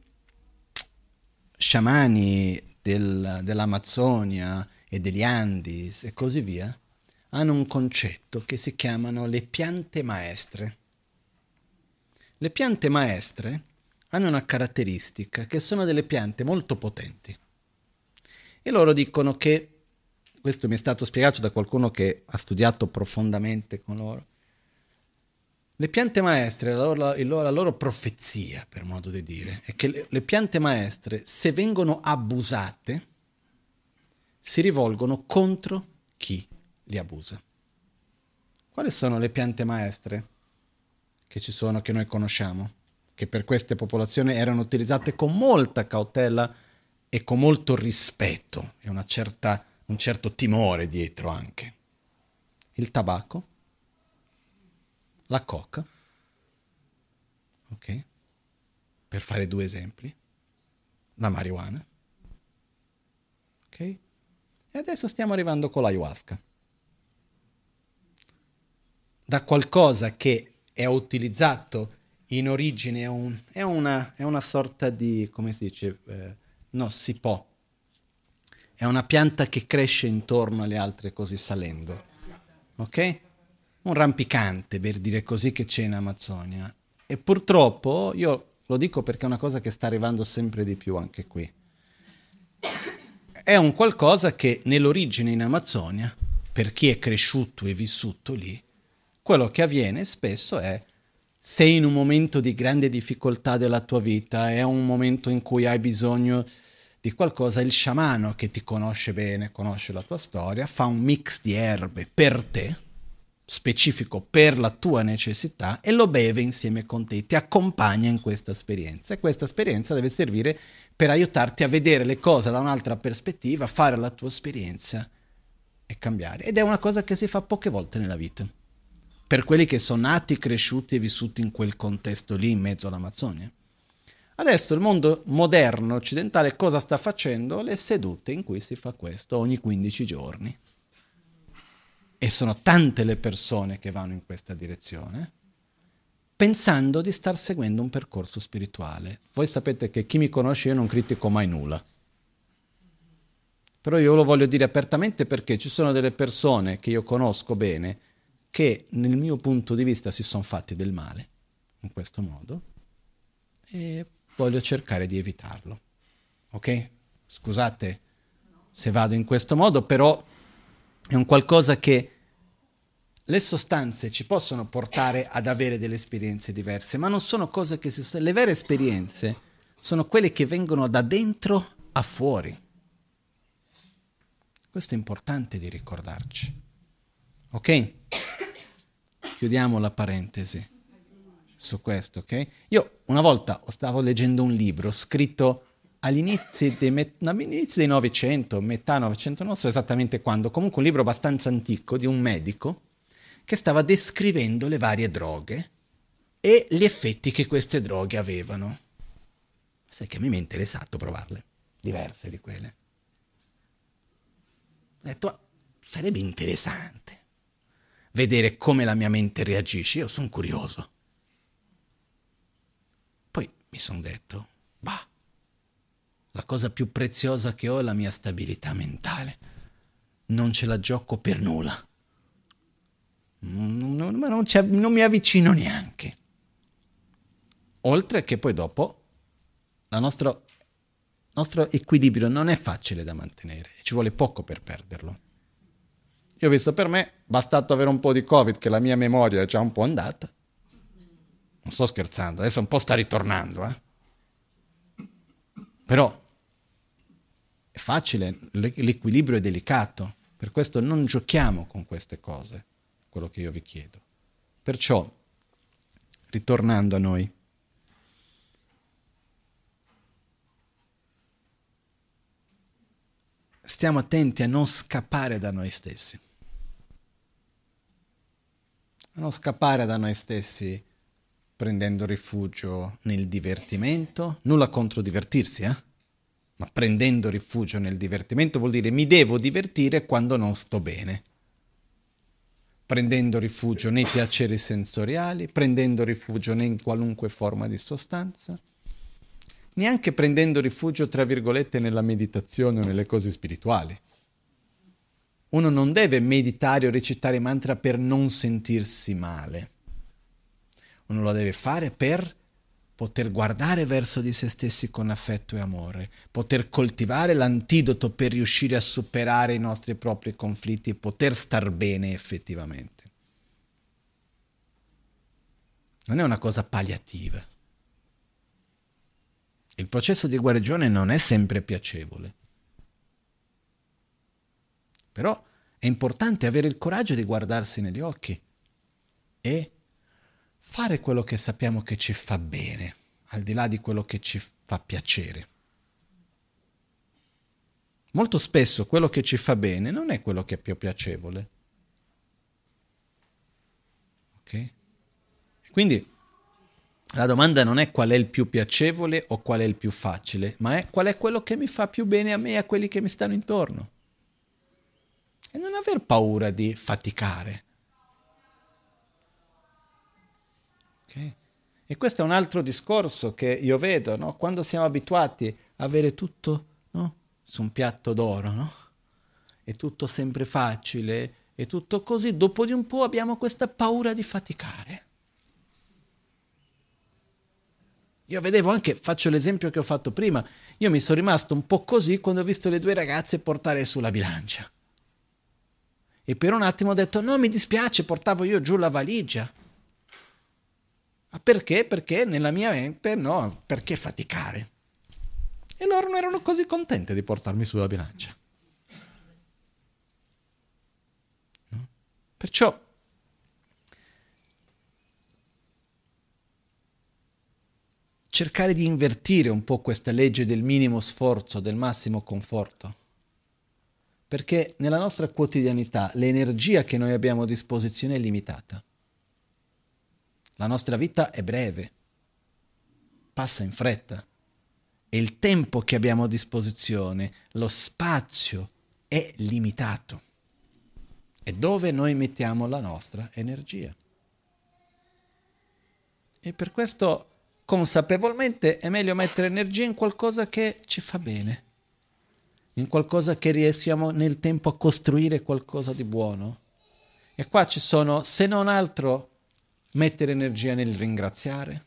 sciamani del, dell'Amazzonia e degli Andis e così via hanno un concetto che si chiamano le piante maestre. Le piante maestre hanno una caratteristica che sono delle piante molto potenti. E loro dicono che, questo mi è stato spiegato da qualcuno che ha studiato profondamente con loro, le piante maestre, la loro, la loro, profezia, per modo di dire, è che le, le piante maestre, se vengono abusate, si rivolgono contro chi li abusa. Quali sono le piante maestre che ci sono, che noi conosciamo, che per queste popolazioni erano utilizzate con molta cautela e con molto rispetto e certa, un certo timore dietro anche? Il tabacco, la coca, ok? Per fare due esempi, la marijuana, ok? E adesso stiamo arrivando con l'ayahuasca. Da qualcosa che è utilizzato in origine, è, un, è, una, è una, sorta di, come si dice, eh, no, si può. È una pianta che cresce intorno alle altre così salendo. Ok? Un rampicante, per dire così, che c'è in Amazzonia. E purtroppo, io lo dico perché è una cosa che sta arrivando sempre di più anche qui. È un qualcosa che nell'origine in Amazzonia, per chi è cresciuto e vissuto lì, quello che avviene spesso è sei in un momento di grande difficoltà della tua vita, è un momento in cui hai bisogno di qualcosa, il sciamano che ti conosce bene, conosce la tua storia, fa un mix di erbe per te, specifico per la tua necessità e lo beve insieme con te, ti accompagna in questa esperienza e questa esperienza deve servire per aiutarti a vedere le cose da un'altra prospettiva, fare la tua esperienza e cambiare. Ed è una cosa che si fa poche volte nella vita. Per quelli che sono nati, cresciuti e vissuti in quel contesto lì in mezzo all'Amazzonia. Adesso il mondo moderno occidentale cosa sta facendo? Le sedute in cui si fa questo ogni 15 giorni e sono tante le persone che vanno in questa direzione, pensando di star seguendo un percorso spirituale. Voi sapete che chi mi conosce io non critico mai nulla. Però io lo voglio dire apertamente perché ci sono delle persone che io conosco bene che nel mio punto di vista si sono fatti del male in questo modo e voglio cercare di evitarlo. Ok? Scusate se vado in questo modo, però è un qualcosa che le sostanze ci possono portare ad avere delle esperienze diverse, ma non sono cose che si. Le vere esperienze sono quelle che vengono da dentro a fuori. Questo è importante di ricordarci. Ok? Chiudiamo la parentesi su questo, ok? Io una volta stavo leggendo un libro scritto agli inizi dei, met- inizi dei Novecento, metà Novecento, non so esattamente quando, comunque un libro abbastanza antico di un medico che stava descrivendo le varie droghe e gli effetti che queste droghe avevano. Sai che a me mi è interessato provarle, diverse di quelle. Ho detto, sarebbe interessante vedere come la mia mente reagisce, io sono curioso. Poi mi sono detto, bah, la cosa più preziosa che ho è la mia stabilità mentale. Non ce la gioco per nulla. Non, non, non, non mi avvicino neanche. Oltre che poi dopo il nostro, nostro equilibrio non è facile da mantenere, ci vuole poco per perderlo. Io ho visto per me, bastato avere un po' di Covid, che la mia memoria è già un po' andata. Non sto scherzando, adesso un po' sta ritornando, eh Però è facile, l'equilibrio è delicato, per questo non giochiamo con queste cose, quello che io vi chiedo. Perciò, ritornando a noi, stiamo attenti a non scappare da noi stessi. A non scappare da noi stessi prendendo rifugio nel divertimento, nulla contro divertirsi, eh? ma prendendo rifugio nel divertimento vuol dire mi devo divertire quando non sto bene. Prendendo rifugio nei piaceri sensoriali, prendendo rifugio in qualunque forma di sostanza, neanche prendendo rifugio, tra virgolette, nella meditazione o nelle cose spirituali. Uno non deve meditare o recitare mantra per non sentirsi male. Uno lo deve fare per poter guardare verso di se stessi con affetto e amore, poter coltivare l'antidoto per riuscire a superare i nostri propri conflitti e poter star bene effettivamente. Non è una cosa palliativa. Il processo di guarigione non è sempre piacevole. Però è importante avere il coraggio di guardarsi negli occhi e fare quello che sappiamo che ci fa bene, al di là di quello che ci fa piacere. Molto spesso quello che ci fa bene non è quello che è più piacevole. Ok? Quindi la domanda non è qual è il più piacevole o qual è il più facile, ma è qual è quello che mi fa più bene a me e a quelli che mi stanno intorno. E non aver paura di faticare. E questo è un altro discorso che io vedo, no? quando siamo abituati a avere tutto no? su un piatto d'oro, no? è tutto sempre facile, è tutto così, dopo di un po' abbiamo questa paura di faticare. Io vedevo anche, faccio l'esempio che ho fatto prima, io mi sono rimasto un po' così quando ho visto le due ragazze portare sulla bilancia. E per un attimo ho detto, no, mi dispiace, portavo io giù la valigia. Ma perché? Perché nella mia mente, no, perché faticare? E loro non erano così contente di portarmi sulla bilancia. No? Perciò cercare di invertire un po' questa legge del minimo sforzo, del massimo conforto. Perché nella nostra quotidianità l'energia che noi abbiamo a disposizione è limitata. La nostra vita è breve, passa in fretta e il tempo che abbiamo a disposizione, lo spazio è limitato. E dove noi mettiamo la nostra energia. E per questo consapevolmente è meglio mettere energia in qualcosa che ci fa bene, in qualcosa che riusciamo nel tempo a costruire qualcosa di buono. E qua ci sono, se non altro, mettere energia nel ringraziare,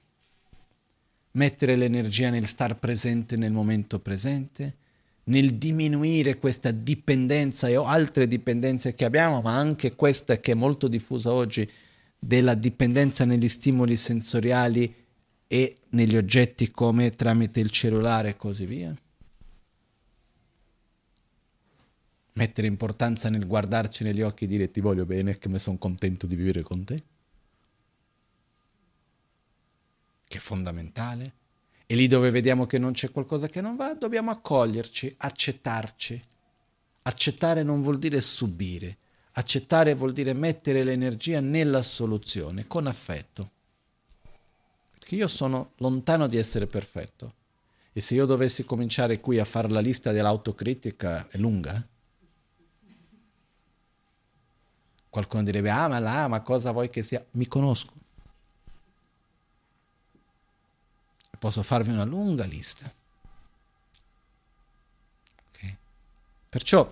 mettere l'energia nel star presente nel momento presente, nel diminuire questa dipendenza e altre dipendenze che abbiamo, ma anche questa che è molto diffusa oggi, della dipendenza negli stimoli sensoriali e negli oggetti come tramite il cellulare e così via. Mettere importanza nel guardarci negli occhi e dire ti voglio bene che mi sono contento di vivere con te. Che è fondamentale. E lì dove vediamo che non c'è qualcosa che non va, dobbiamo accoglierci, accettarci. Accettare non vuol dire subire. Accettare vuol dire mettere l'energia nella soluzione, con affetto che io sono lontano di essere perfetto. E se io dovessi cominciare qui a fare la lista dell'autocritica, è lunga. Qualcuno direbbe, ah ma là, ma cosa vuoi che sia? Mi conosco. Posso farvi una lunga lista. Okay? Perciò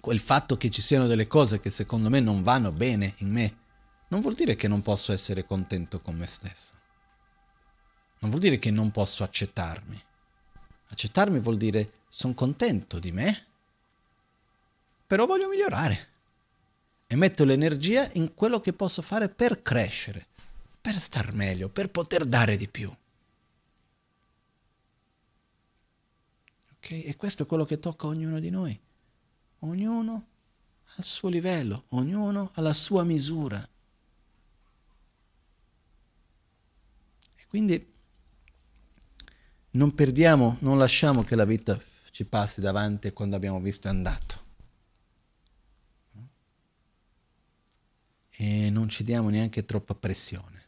quel fatto che ci siano delle cose che secondo me non vanno bene in me, non vuol dire che non posso essere contento con me stesso non vuol dire che non posso accettarmi. Accettarmi vuol dire sono contento di me, però voglio migliorare. E metto l'energia in quello che posso fare per crescere, per star meglio, per poter dare di più. Okay? E questo è quello che tocca ognuno di noi. Ognuno al suo livello, ognuno alla sua misura. E quindi non perdiamo, non lasciamo che la vita ci passi davanti quando abbiamo visto è andato. E non ci diamo neanche troppa pressione.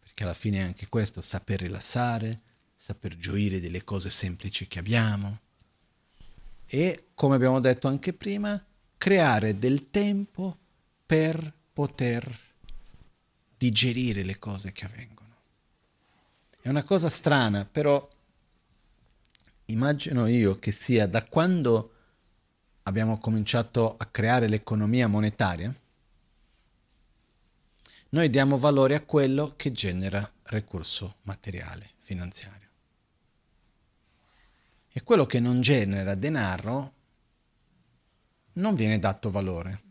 Perché alla fine è anche questo, saper rilassare, saper gioire delle cose semplici che abbiamo e, come abbiamo detto anche prima, creare del tempo per poter digerire le cose che avvengono. È una cosa strana, però immagino io che sia da quando abbiamo cominciato a creare l'economia monetaria, noi diamo valore a quello che genera recurso materiale, finanziario. E quello che non genera denaro non viene dato valore.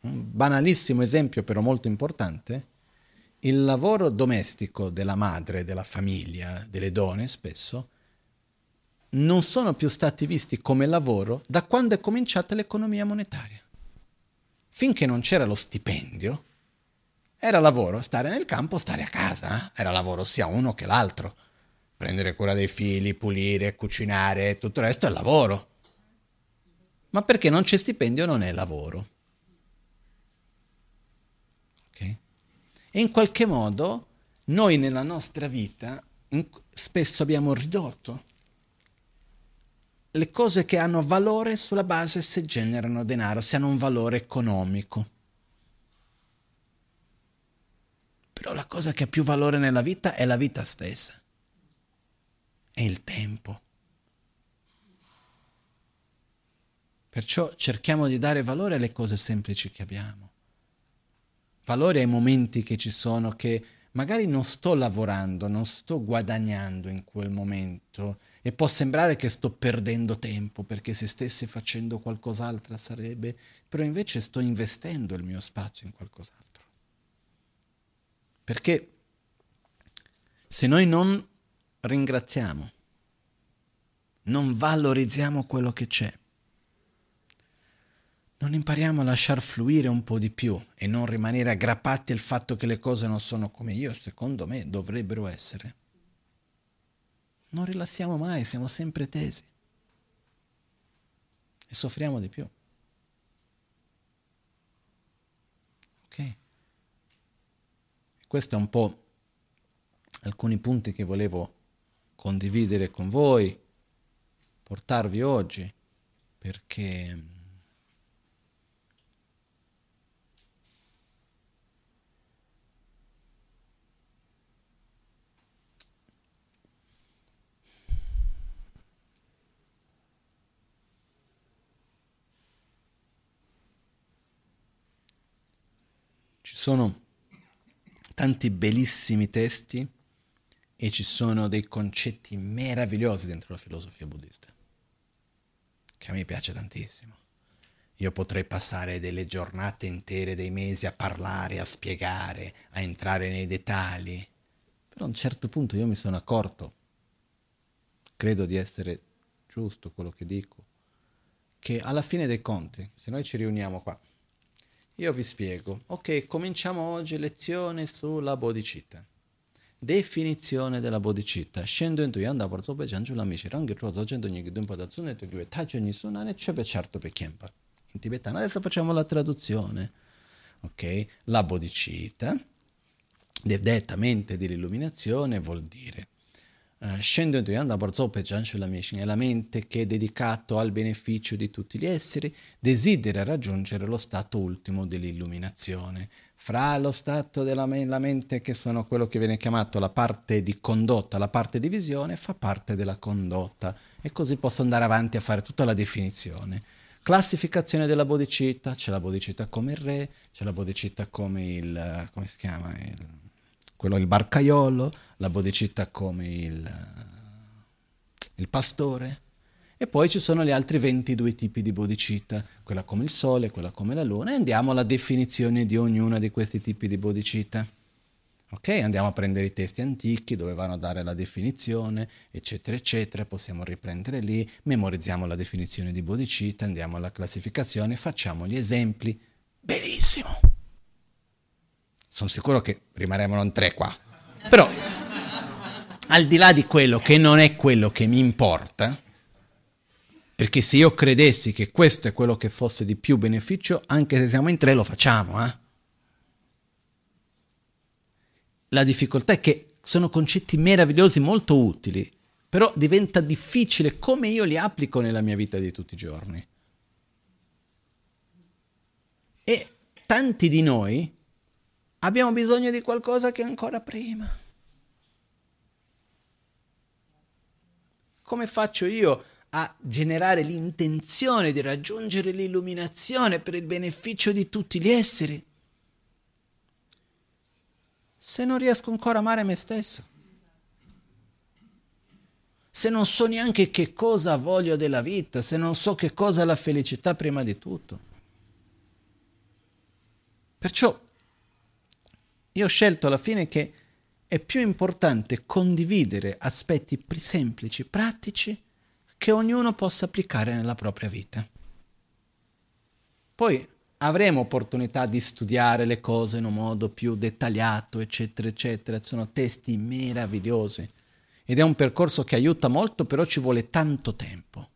Un banalissimo esempio, però molto importante, il lavoro domestico della madre, della famiglia, delle donne spesso, non sono più stati visti come lavoro da quando è cominciata l'economia monetaria. Finché non c'era lo stipendio, era lavoro stare nel campo, stare a casa, eh? era lavoro sia uno che l'altro prendere cura dei figli, pulire, cucinare, tutto il resto è lavoro. Ma perché non c'è stipendio non è lavoro. Okay? E in qualche modo noi nella nostra vita in, spesso abbiamo ridotto le cose che hanno valore sulla base se generano denaro, se hanno un valore economico. Però la cosa che ha più valore nella vita è la vita stessa è il tempo. Perciò cerchiamo di dare valore alle cose semplici che abbiamo, valore ai momenti che ci sono che magari non sto lavorando, non sto guadagnando in quel momento e può sembrare che sto perdendo tempo perché se stessi facendo qualcos'altro sarebbe, però invece sto investendo il mio spazio in qualcos'altro. Perché se noi non ringraziamo, non valorizziamo quello che c'è. Non impariamo a lasciar fluire un po' di più e non rimanere aggrappati al fatto che le cose non sono come io, secondo me, dovrebbero essere. Non rilassiamo mai, siamo sempre tesi e soffriamo di più. Ok? Questo è un po' alcuni punti che volevo condividere con voi, portarvi oggi, perché ci sono tanti bellissimi testi e ci sono dei concetti meravigliosi dentro la filosofia buddista, che a me piace tantissimo. Io potrei passare delle giornate intere, dei mesi a parlare, a spiegare, a entrare nei dettagli, però a un certo punto io mi sono accorto, credo di essere giusto quello che dico, che alla fine dei conti, se noi ci riuniamo qua, io vi spiego, ok, cominciamo oggi lezione sulla bodhicitta definizione della bodhicitta. Scendo in tuyanda por zobe janju la mishi rangi tro zogendo nyi gidun pada tsune to gyue tajo ni sunane chebe certo pe chiempa. In tibetano adesso facciamo la traduzione. Ok? La bodhicitta, detta mente dell'illuminazione, vuol dire Uh, scendo in Tuyanda Barzope Janshu Mishin è la mente che, dedicato al beneficio di tutti gli esseri, desidera raggiungere lo stato ultimo dell'illuminazione fra lo stato della mente, che sono quello che viene chiamato la parte di condotta, la parte di visione, fa parte della condotta. E così posso andare avanti a fare tutta la definizione. Classificazione della bodhicitta, c'è la bodhicitta come il re, c'è la bodhicitta come il, come si chiama, il, quello il barcaiolo, la bodhicitta come il, il pastore, e poi ci sono gli altri 22 tipi di bodhicitta, quella come il sole, quella come la luna, e andiamo alla definizione di ognuna di questi tipi di bodhicitta. Ok? Andiamo a prendere i testi antichi dove vanno a dare la definizione, eccetera, eccetera, possiamo riprendere lì, memorizziamo la definizione di bodhicitta, andiamo alla classificazione, facciamo gli esempi. Benissimo! Sono sicuro che rimarremo in tre qua. Però, al di là di quello che non è quello che mi importa, perché se io credessi che questo è quello che fosse di più beneficio, anche se siamo in tre lo facciamo, eh? La difficoltà è che sono concetti meravigliosi, molto utili, però diventa difficile come io li applico nella mia vita di tutti i giorni. E tanti di noi abbiamo bisogno di qualcosa che è ancora prima. Come faccio io a generare l'intenzione di raggiungere l'illuminazione per il beneficio di tutti gli esseri? Se non riesco ancora a amare me stesso? Se non so neanche che cosa voglio della vita, se non so che cosa è la felicità prima di tutto. Perciò io ho scelto alla fine che è più importante condividere aspetti semplici, pratici, che ognuno possa applicare nella propria vita. Poi avremo opportunità di studiare le cose in un modo più dettagliato, eccetera, eccetera. Sono testi meravigliosi ed è un percorso che aiuta molto, però ci vuole tanto tempo.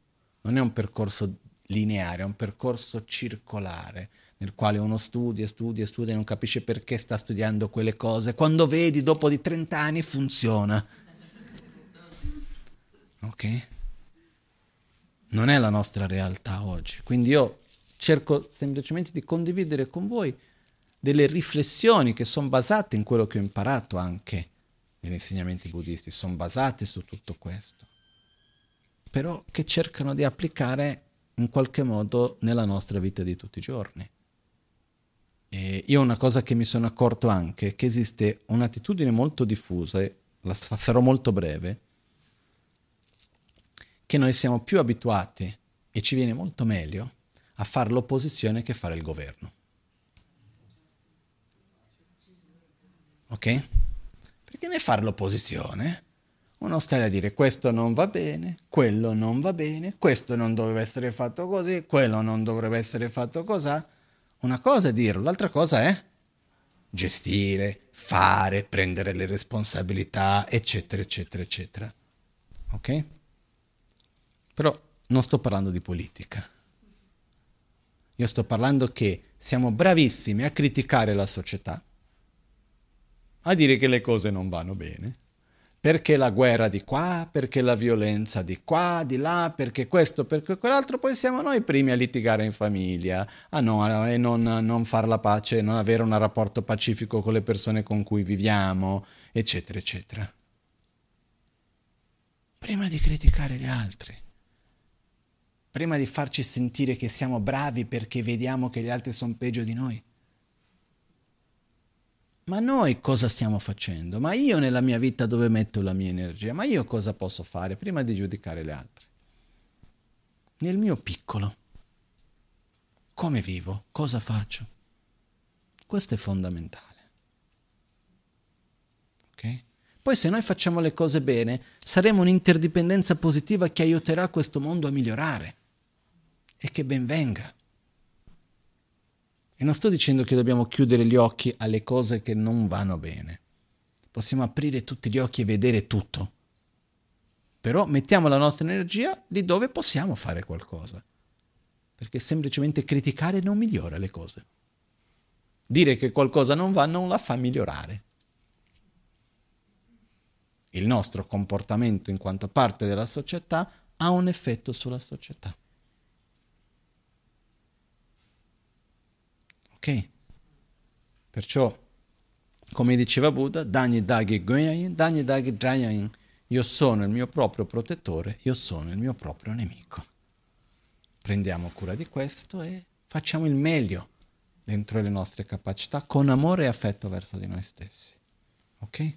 Non è un percorso lineare, è un percorso circolare nel quale uno studia, studia, studia e non capisce perché sta studiando quelle cose. Quando vedi, dopo di 30 anni, funziona. Ok? Non è la nostra realtà oggi. Quindi io cerco semplicemente di condividere con voi delle riflessioni che sono basate in quello che ho imparato anche negli insegnamenti buddisti, sono basate su tutto questo, però che cercano di applicare in qualche modo nella nostra vita di tutti i giorni. E io una cosa che mi sono accorto anche è che esiste un'attitudine molto diffusa, e la sarò molto breve, che noi siamo più abituati e ci viene molto meglio a fare l'opposizione che fare il governo. Ok? Perché nel fare l'opposizione uno sta a dire questo non va bene, quello non va bene, questo non dovrebbe essere fatto così, quello non dovrebbe essere fatto così una cosa è dirlo, l'altra cosa è gestire, fare, prendere le responsabilità, eccetera, eccetera, eccetera. Ok? Però non sto parlando di politica. Io sto parlando che siamo bravissimi a criticare la società, a dire che le cose non vanno bene, perché la guerra di qua, perché la violenza di qua, di là, perché questo, perché quell'altro, poi siamo noi primi a litigare in famiglia, a no, e non, non fare la pace, non avere un rapporto pacifico con le persone con cui viviamo, eccetera, eccetera. Prima di criticare gli altri, prima di farci sentire che siamo bravi perché vediamo che gli altri sono peggio di noi, ma noi cosa stiamo facendo? Ma io nella mia vita dove metto la mia energia? Ma io cosa posso fare prima di giudicare le altre? Nel mio piccolo. Come vivo? Cosa faccio? Questo è fondamentale. Ok? Poi se noi facciamo le cose bene, saremo un'interdipendenza positiva che aiuterà questo mondo a migliorare. E che ben venga. E non sto dicendo che dobbiamo chiudere gli occhi alle cose che non vanno bene. Possiamo aprire tutti gli occhi e vedere tutto. Però mettiamo la nostra energia lì dove possiamo fare qualcosa. Perché semplicemente criticare non migliora le cose. Dire che qualcosa non va non la fa migliorare. Il nostro comportamento in quanto parte della società ha un effetto sulla società. Ok? Perciò, come diceva Buddha, Dagni Dagi Goyain, Dagni Dagi Drayain, io sono il mio proprio protettore, io sono il mio proprio nemico. Prendiamo cura di questo e facciamo il meglio dentro le nostre capacità con amore e affetto verso di noi stessi. Ok?